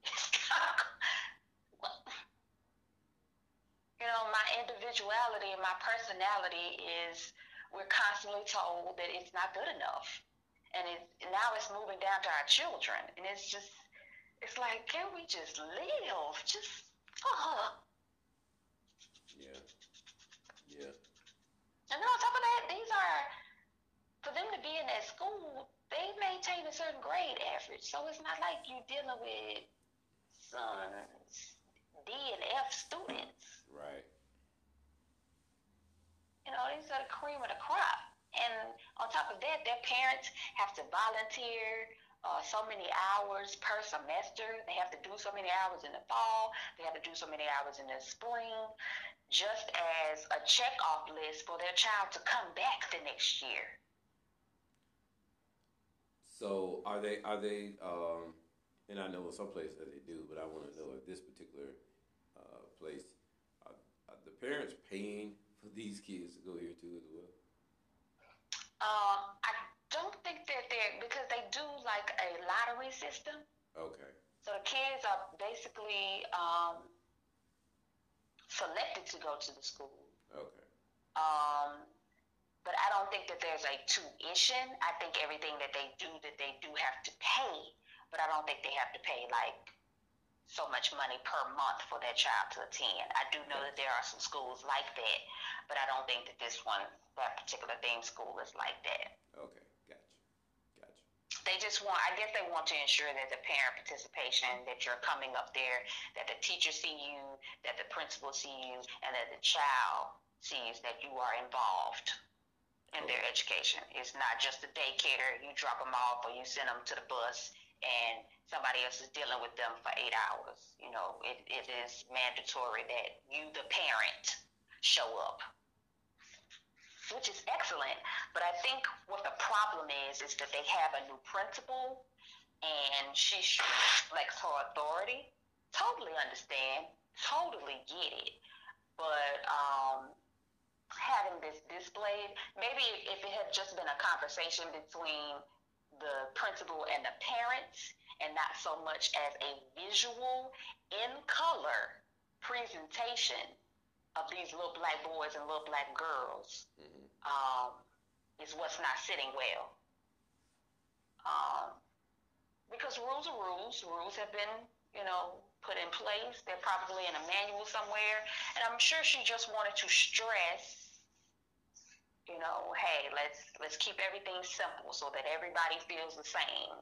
It's not. Well, you know, my individuality and my personality is. We're constantly told that it's not good enough, and it now it's moving down to our children, and it's just. It's like, can we just live? Just. Uh, huh. Yeah. Yeah. And then on top of that, these are for them to be in that school. They maintain a certain grade average, so it's not like you're dealing with some D and F students. Right. You know, these are the cream of the crop. And on top of that, their parents have to volunteer uh, so many hours per semester. They have to do so many hours in the fall. They have to do so many hours in the spring, just as a check off list for their child to come back the next year. So are they are they um, and I know in some places that they do, but I want to know if this particular uh, place are, are the parents paying for these kids to go here too as well? Um, I don't think that they're because they like a lottery system. Okay. So the kids are basically um, selected to go to the school. Okay. Um, but I don't think that there's a tuition. I think everything that they do, that they do have to pay. But I don't think they have to pay like so much money per month for their child to attend. I do know that there are some schools like that, but I don't think that this one, that particular theme school, is like that. Okay. They just want, I guess they want to ensure that the parent participation, that you're coming up there, that the teacher see you, that the principal see you, and that the child sees that you are involved in their education. It's not just a daycare, you drop them off or you send them to the bus and somebody else is dealing with them for eight hours. You know, it, it is mandatory that you, the parent, show up which is excellent. But I think what the problem is is that they have a new principal, and she reflects her authority. Totally understand, totally get it. But um, having this displayed, maybe if it had just been a conversation between the principal and the parents, and not so much as a visual in color presentation of these little black boys and little black girls mm-hmm. um, is what's not sitting well. Um, because rules are rules. Rules have been, you know, put in place. They're probably in a manual somewhere. And I'm sure she just wanted to stress, you know, hey, let's let's keep everything simple so that everybody feels the same.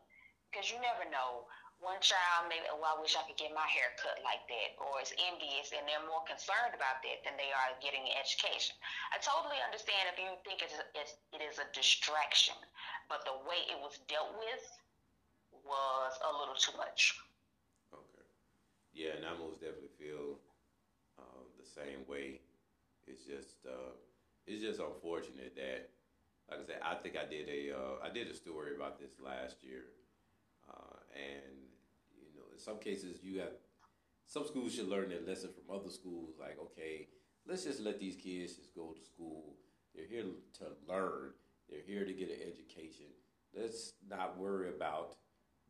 Because you never know one child maybe, oh, I wish I could get my hair cut like that, or is envious and they're more concerned about that than they are getting an education. I totally understand if you think it's, it's it is a distraction, but the way it was dealt with was a little too much. Okay. Yeah, and I most definitely feel uh, the same way. It's just uh, it's just unfortunate that, like I said, I think I did a uh, I did a story about this last year, uh, and some cases you have some schools should learn their lesson from other schools. Like, okay, let's just let these kids just go to school. They're here to learn. They're here to get an education. Let's not worry about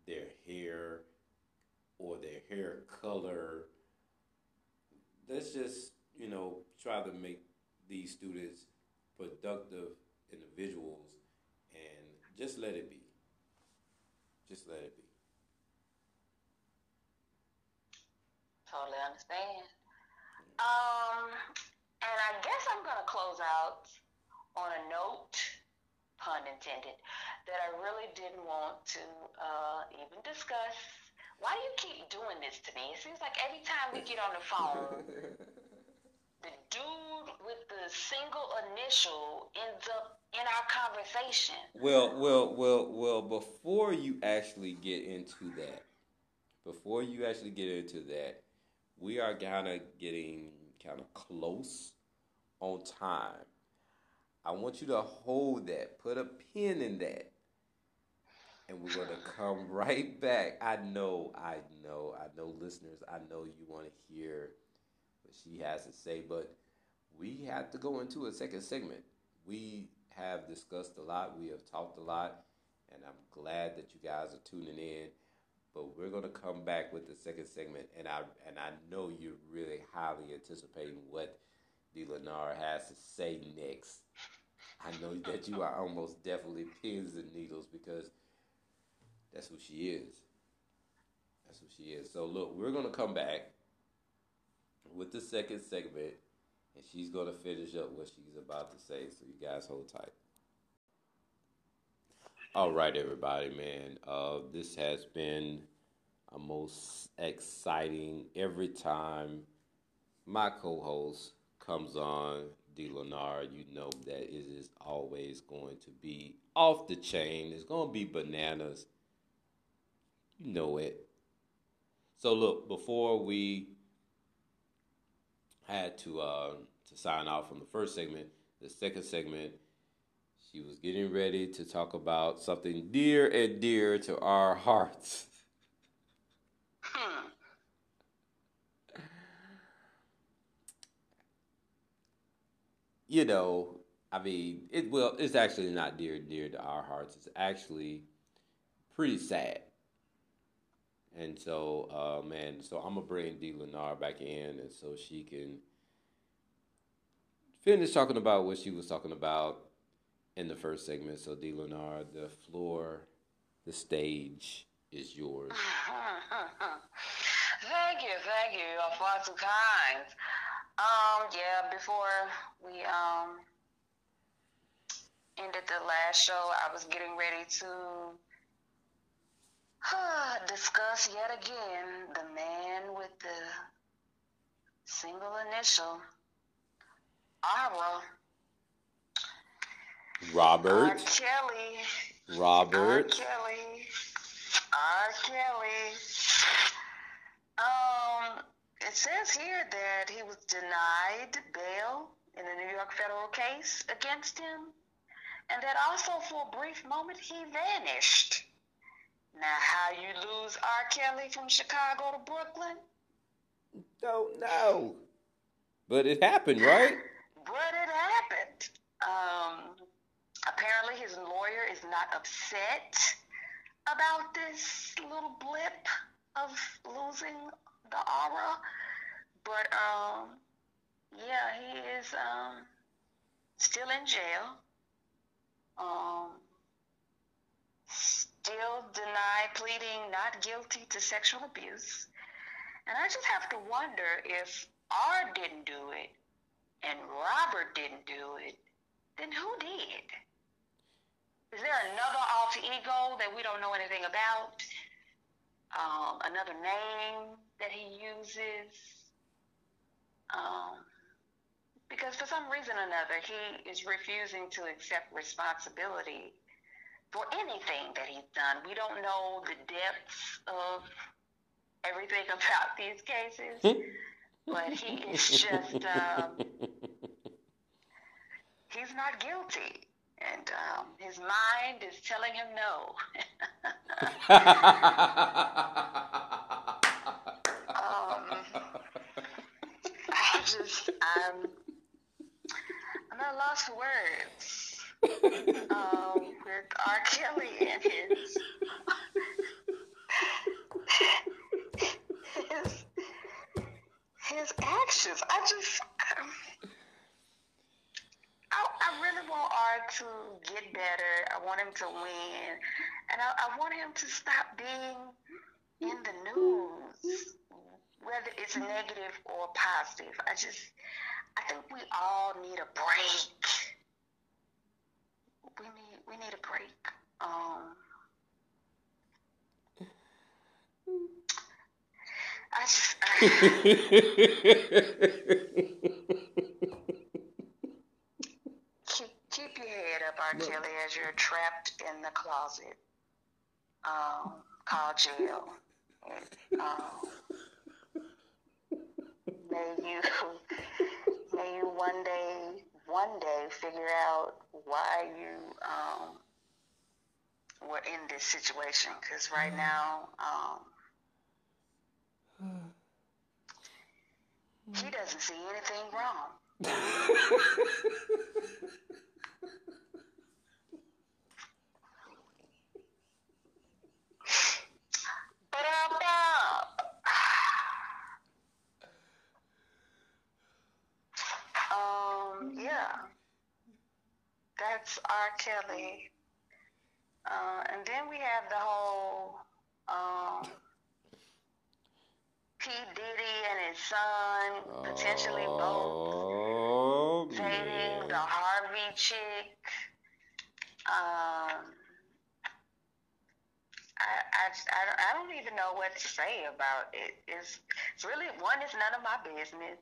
their hair or their hair color. Let's just, you know, try to make these students productive individuals and just let it be. Just let it be. Totally understand. Um, and I guess I'm gonna close out on a note, pun intended, that I really didn't want to uh, even discuss. Why do you keep doing this to me? It seems like every time we get on the phone, the dude with the single initial ends up in our conversation. Well, well, well, well. Before you actually get into that, before you actually get into that, we are kind of getting kind of close on time. I want you to hold that, put a pin in that, and we're going to come right back. I know, I know, I know, listeners, I know you want to hear what she has to say, but we have to go into a second segment. We have discussed a lot, we have talked a lot, and I'm glad that you guys are tuning in. But we're gonna come back with the second segment, and I and I know you're really highly anticipating what D. Lennar has to say next. I know that you are almost definitely pins and needles because that's who she is. That's who she is. So look, we're gonna come back with the second segment, and she's gonna finish up what she's about to say. So you guys hold tight. All right, everybody, man. Uh, this has been a most exciting every time my co-host comes on, D. Lenard. You know that it is always going to be off the chain. It's going to be bananas. You know it. So look, before we had to uh, to sign off from the first segment, the second segment she was getting ready to talk about something dear and dear to our hearts. You know, I mean, it well, it's actually not dear and dear to our hearts. It's actually pretty sad. And so, uh, man, so I'm gonna bring D. Lennar back in, and so she can finish talking about what she was talking about in the first segment. So, D. Lennar, the floor, the stage is yours. thank you, thank you. You're far too kind. Um, yeah, before we um ended the last show, I was getting ready to uh, discuss yet again the man with the single initial, Ara. Robert. R. Kelly. Robert. R. Kelly. R. Kelly. Um, it says here that he was denied bail in the New York federal case against him, and that also for a brief moment he vanished. Now, how you lose R. Kelly from Chicago to Brooklyn? Don't know. But it happened, right? but it happened. Um, apparently, his lawyer is not upset about this little blip of losing the aura, but um, yeah, he is um, still in jail. Um, still deny pleading not guilty to sexual abuse. And I just have to wonder if R didn't do it and Robert didn't do it, then who did? Is there another alter ego that we don't know anything about? Um, another name that he uses? Um, because for some reason or another, he is refusing to accept responsibility for anything that he's done. We don't know the depths of everything about these cases, but he is just, um, he's not guilty and um, his mind is telling him no. um, I just, I'm, I'm at a loss for words um, with R. Kelly and his, his, his actions. I just. Um, I, I really want Art to get better. I want him to win. And I, I want him to stop being in the news, whether it's negative or positive. I just, I think we all need a break. We need, we need a break. Um, I just. I, keep your head up, R. Kelly, as you're trapped in the closet um, called jail. Um, may you, may you one day, one day figure out why you um, were in this situation. Because right now, um, he doesn't see anything wrong. um, yeah. That's R. Kelly. Uh, and then we have the whole um, P. Diddy and his son, potentially oh, both dating the Harvey chick. Um, I, I, I, don't even know what to say about it. It's, it's really, one, it's none of my business.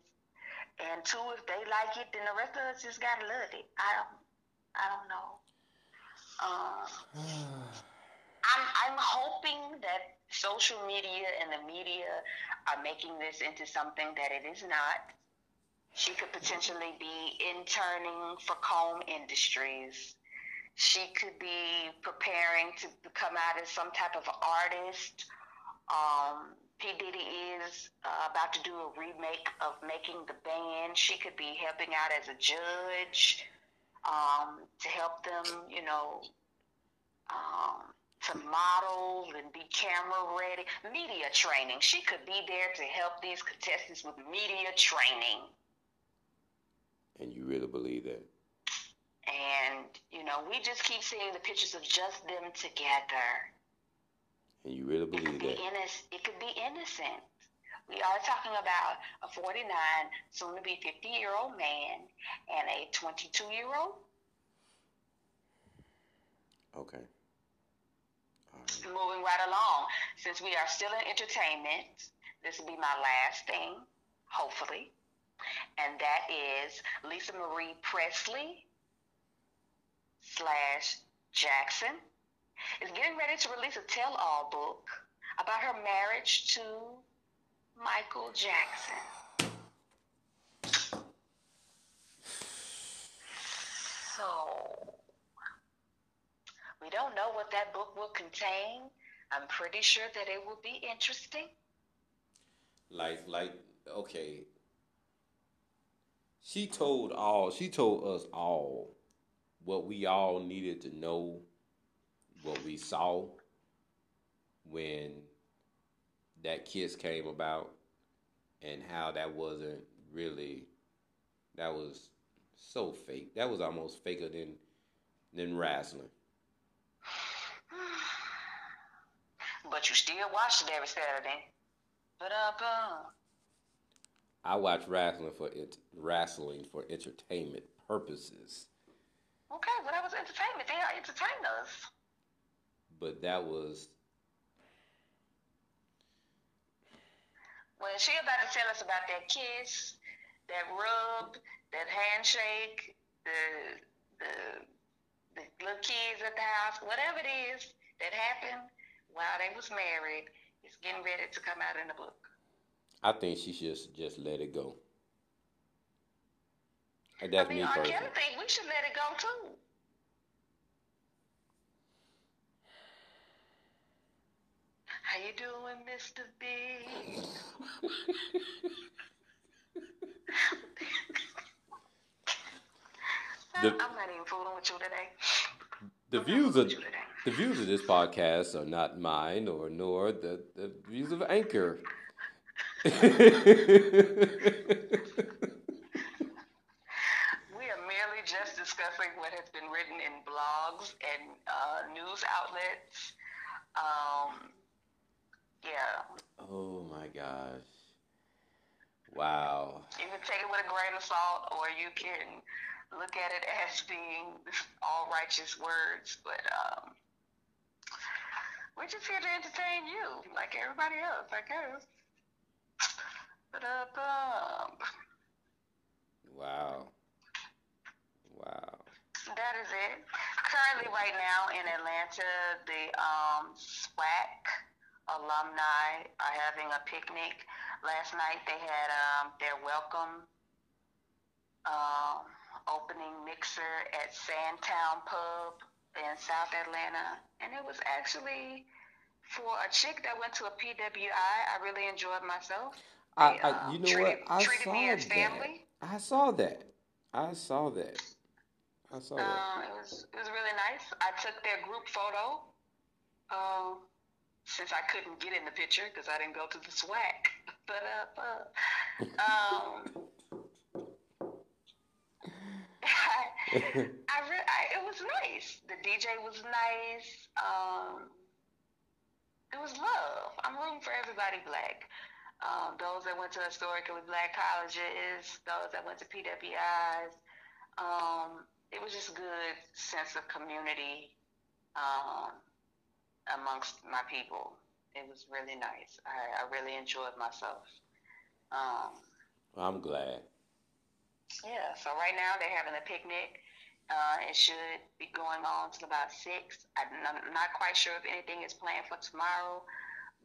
And two, if they like it, then the rest of us just gotta love it. I don't, I don't know. Um, I'm, I'm hoping that social media and the media are making this into something that it is not. She could potentially be interning for Comb Industries she could be preparing to come out as some type of artist. Um, P. Diddy is uh, about to do a remake of Making the Band. She could be helping out as a judge um, to help them, you know, um, to model and be camera ready. Media training. She could be there to help these contestants with media training. And you really believe? And, you know, we just keep seeing the pictures of just them together. And you really believe it that? Inno- it could be innocent. We are talking about a 49, soon to be 50 year old man and a 22 year old. Okay. Right. Moving right along, since we are still in entertainment, this will be my last thing, hopefully, and that is Lisa Marie Presley slash Jackson is getting ready to release a tell-all book about her marriage to Michael Jackson. So, we don't know what that book will contain. I'm pretty sure that it will be interesting. Like, like, okay. She told all. She told us all what we all needed to know, what we saw when that kiss came about, and how that wasn't really That was so fake. That was almost faker than than wrestling. But you still watch it every Saturday. But up, uh, I watch wrestling for it wrestling for entertainment purposes. Okay, well that was entertainment. They are entertainers. But that was When she about to tell us about that kiss, that rub, that handshake, the the the little kids at the house, whatever it is that happened while they was married, is getting ready to come out in the book. I think she should just let it go. That's I mean, me personally. Kelly think we should let it go too. How you doing, Mr. B? The- I'm not even fooling with you today. The I'm views of with you today. the views of this podcast are not mine or nor the, the views of Anchor. We are merely just discussing what has been written in blogs and uh, news outlets. Um, yeah, oh my gosh. Wow. you can take it with a grain of salt, or you can look at it as being all righteous words. But um, we're just here to entertain you, like everybody else, I guess. But uh. Wow. That is it. Currently, right now in Atlanta, the um, SWAC alumni are having a picnic. Last night they had um, their welcome um, opening mixer at Sandtown Pub in South Atlanta, and it was actually for a chick that went to a PWI. I really enjoyed myself. I, They, I um, you know treated- what? I treated saw me as that. I saw that. I saw that. I saw that. Um, it was it was really nice. I took their group photo. Um, since I couldn't get in the picture because I didn't go to the SWAC. But uh, uh um, I, I, re- I it was nice. The DJ was nice. Um, it was love. I'm rooting for everybody black. Um, those that went to historically black colleges, those that went to PWIs. Um, it was just good sense of community um, amongst my people. It was really nice. I, I really enjoyed myself. Um, I'm glad. yeah, so right now they're having a picnic. Uh, it should be going on till about six. I'm not, I'm not quite sure if anything is planned for tomorrow,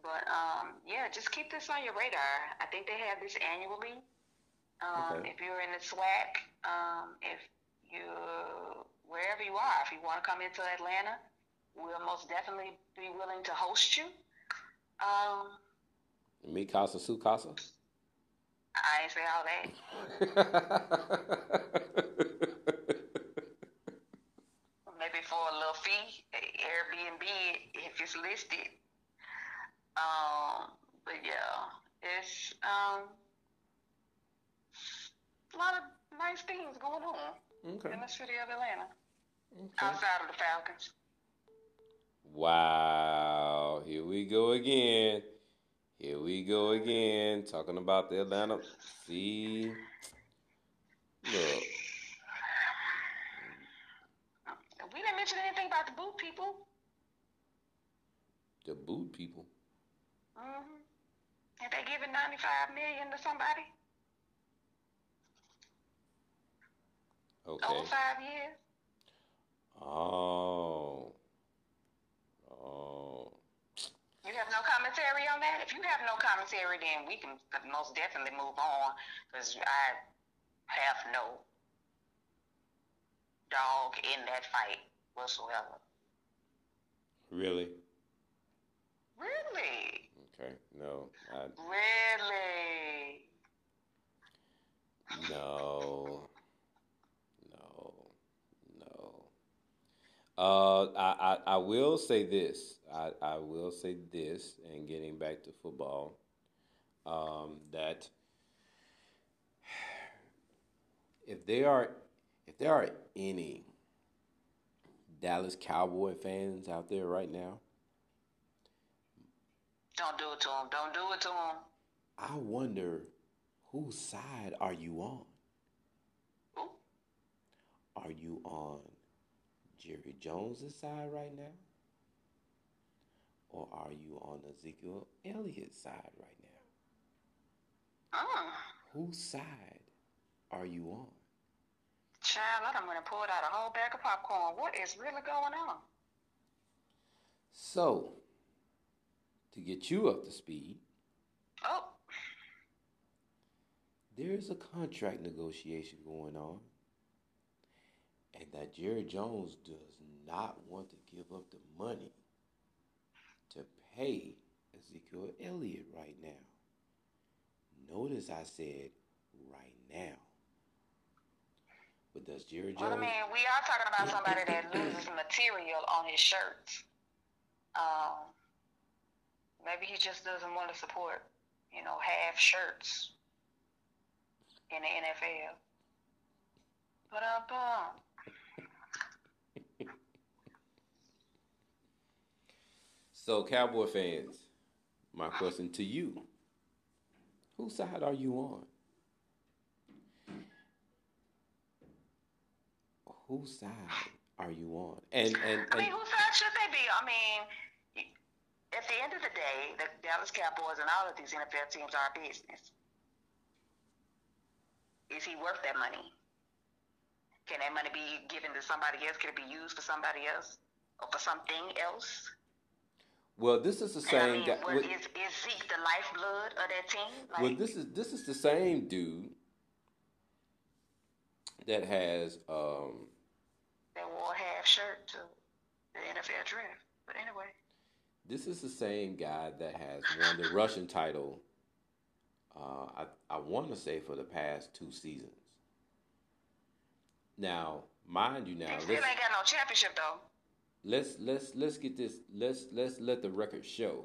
but um, yeah, just keep this on your radar. I think they have this annually. Um, Okay. If you're in the SWAC, um, if you wherever you are, if you want to come into Atlanta, we'll most definitely be willing to host you. Um, Me casa su casa. I ain't say all that. maybe for a little fee, Airbnb if it's listed. Um, but yeah, it's um a lot of nice things going on okay. in the city of Atlanta okay. outside of the Falcons. Wow. Here we go again. Here we go again. Talking about the Atlanta. See. Look. We didn't mention anything about the boot people. The boot people. Mm-hmm. Have they given ninety-five million to somebody Okay. over five years? Oh. Oh. You have no commentary on that? If you have no commentary, then we can most definitely move on because I have no dog in that fight whatsoever. Really? Really? Okay. No. I, Really? no. No. No. Uh, I, I, I will say this. I, I will say this, and getting back to football, um, that if there are if there are any Dallas Cowboy fans out there right now, don't do it to him. Don't do it to him. I wonder whose side are you on? Ooh. Are you on Jerry Jones' side right now? Or are you on Ezekiel Elliott's side right now? Mm. Whose side are you on? Child, I'm gonna pull out a whole bag of popcorn. What is really going on? So, to get you up to speed, Oh, there's a contract negotiation going on, and that Jerry Jones does not want to give up the money to pay Ezekiel Elliott right now. Notice I said right now. But does Jerry Jones? well, I mean, we are talking about somebody that loses material on his shirts. Um, maybe he just doesn't want to support, you know, half shirts in the NFL. But uh, So, Cowboy fans, my question to you: Whose side are you on? Whose side are you on? And and, I mean, and whose side should they be? I mean, at the end of the day, the Dallas Cowboys and all of these NFL teams are business. Is he worth that money? Can that money be given to somebody else? Can it be used for somebody else or for something else? Well, this is the And I same mean, guy. well, is, is Zeke the lifeblood of that team? Like, well, this is this is the same dude that has um, they wore a half shirt to the NFL draft. But anyway, This is the same guy that has won the rushing title. Uh, I I want to say for the past two seasons. Now, mind you, now they still ain't got no championship though. Let's let's let's get this. Let's let's let the record show.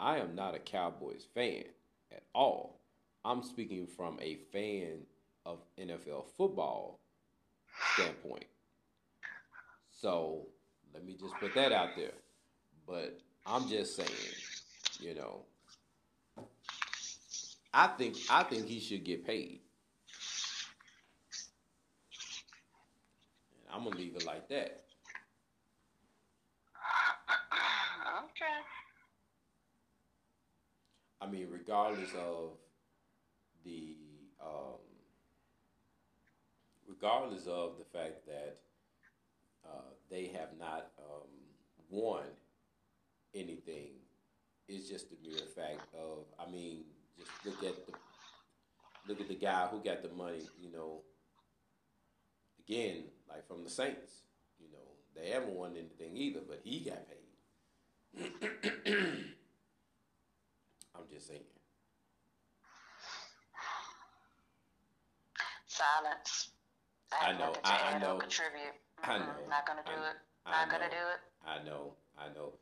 I am not a Cowboys fan at all. I'm speaking from a fan of NFL football standpoint. So let me just put that out there. But I'm just saying, you know, I think I think he should get paid. And I'm gonna leave it like that. I mean, regardless of the, um, regardless of the fact that uh, they have not um, won anything, it's just the mere fact of, I mean, just look at the look at the guy who got the money. You know, again, like from the Saints. You know, they haven't won anything either, but he got paid. I'm just saying. Silence. I have know, I- I know. Contribute. I Mhm. know, Not gonna do I- it. I Not gonna do it. I know, I know.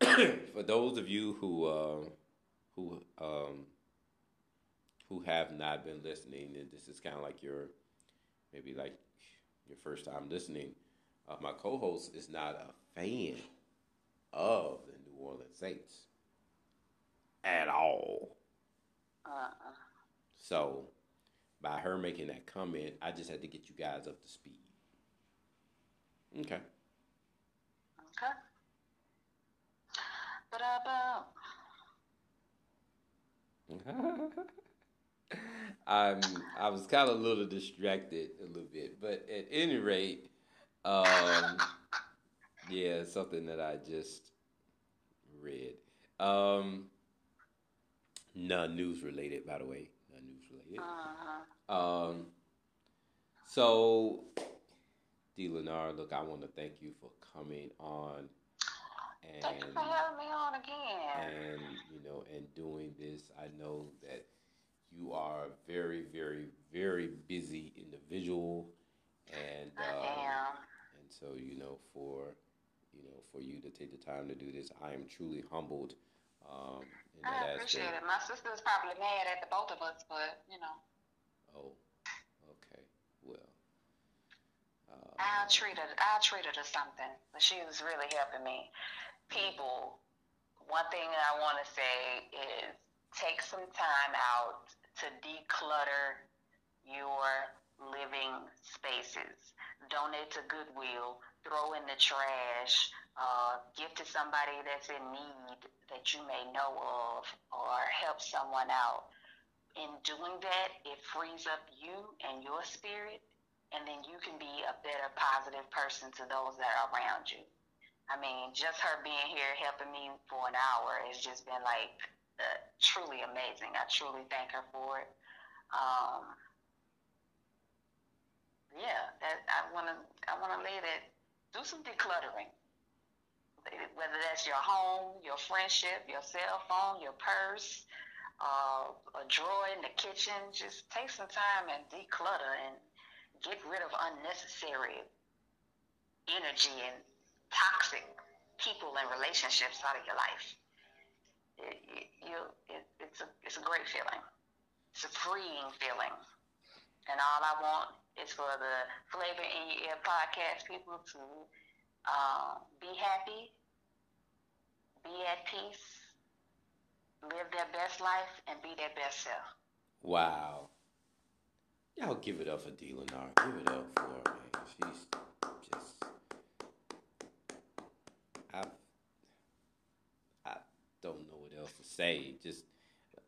For those of you who uh, who um, who have not been listening, and this is kind of like your maybe like your first time listening. Uh, my co-host is not a fan of the New Orleans Saints at all. Uh-uh. So, by her making that comment, I just had to get you guys up to speed. Okay. Okay. But uh, I'm I was kind of a little distracted a little bit, but at any rate, um, yeah, something that I just read. Um, non news related, by the way, non news related. uh-huh. Um, so, D. Lenar, look, I want to thank you for coming on thank you and for having me on again. and you know and doing this. I know that you are a very, very, very busy individual, and I um, am. and so you know for you know for you to take the time to do this, I am truly humbled. Um, I appreciate aspect. it. My sister's probably mad at the both of us, but you know. Oh, okay. well. Uh, I'll treat her. I'll treat her to something. But she was really helping me. People, one thing I want to say is take some time out to declutter your living spaces. Donate to Goodwill. Throw in the trash. Uh, give to somebody that's in need that you may know of, or help someone out. In doing that, it frees up you and your spirit, and then you can be a better, positive person to those that are around you. I mean, just her being here helping me for an hour has just been like uh, truly amazing. I truly thank her for it. Um, yeah, that I want to I want to lay that do some decluttering. Whether that's your home, your friendship, your cell phone, your purse, uh, a drawer in the kitchen, just take some time and declutter and get rid of unnecessary energy and toxic people and relationships out of your life. It, it, you, it, it's, a, it's a great feeling. It's a freeing feeling. And all I want is for the Flavor in Your Ear podcast people to uh, be happy, be at peace, live their best life, and be their best self. Wow. Y'all give it up for D. Lennar. Give it up for her, man. She's just. I. I don't know what else to say. Just,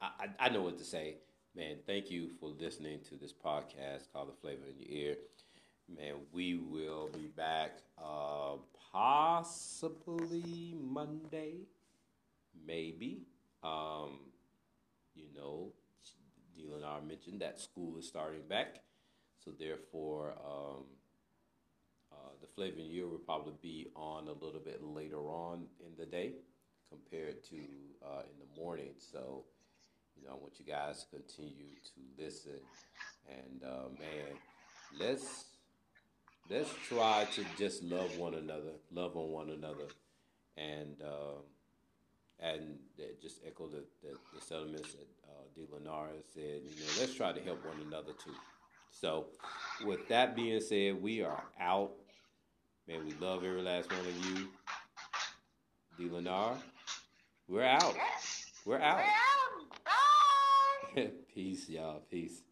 I, I know what to say. Man, thank you for listening to this podcast called The Flavor in Your Ear. Man, we will be back uh, possibly Monday, maybe. Um, you know, Dylan R mentioned that school is starting back, so therefore, um, uh, the Flavor in Your Ear will probably be on a little bit later on in the day compared to uh, in the morning. So you know, I want you guys to continue to listen. And uh, man, let's let's try to just love one another, love on one another, and uh, and just echo the, the, the sentiments that uh, De Lenara said. You know, let's try to help one another too. So, with that being said, we are out. Man, we love every last one of you. De Lenara, we're out. We're out. We're out. Peace, y'all. Peace.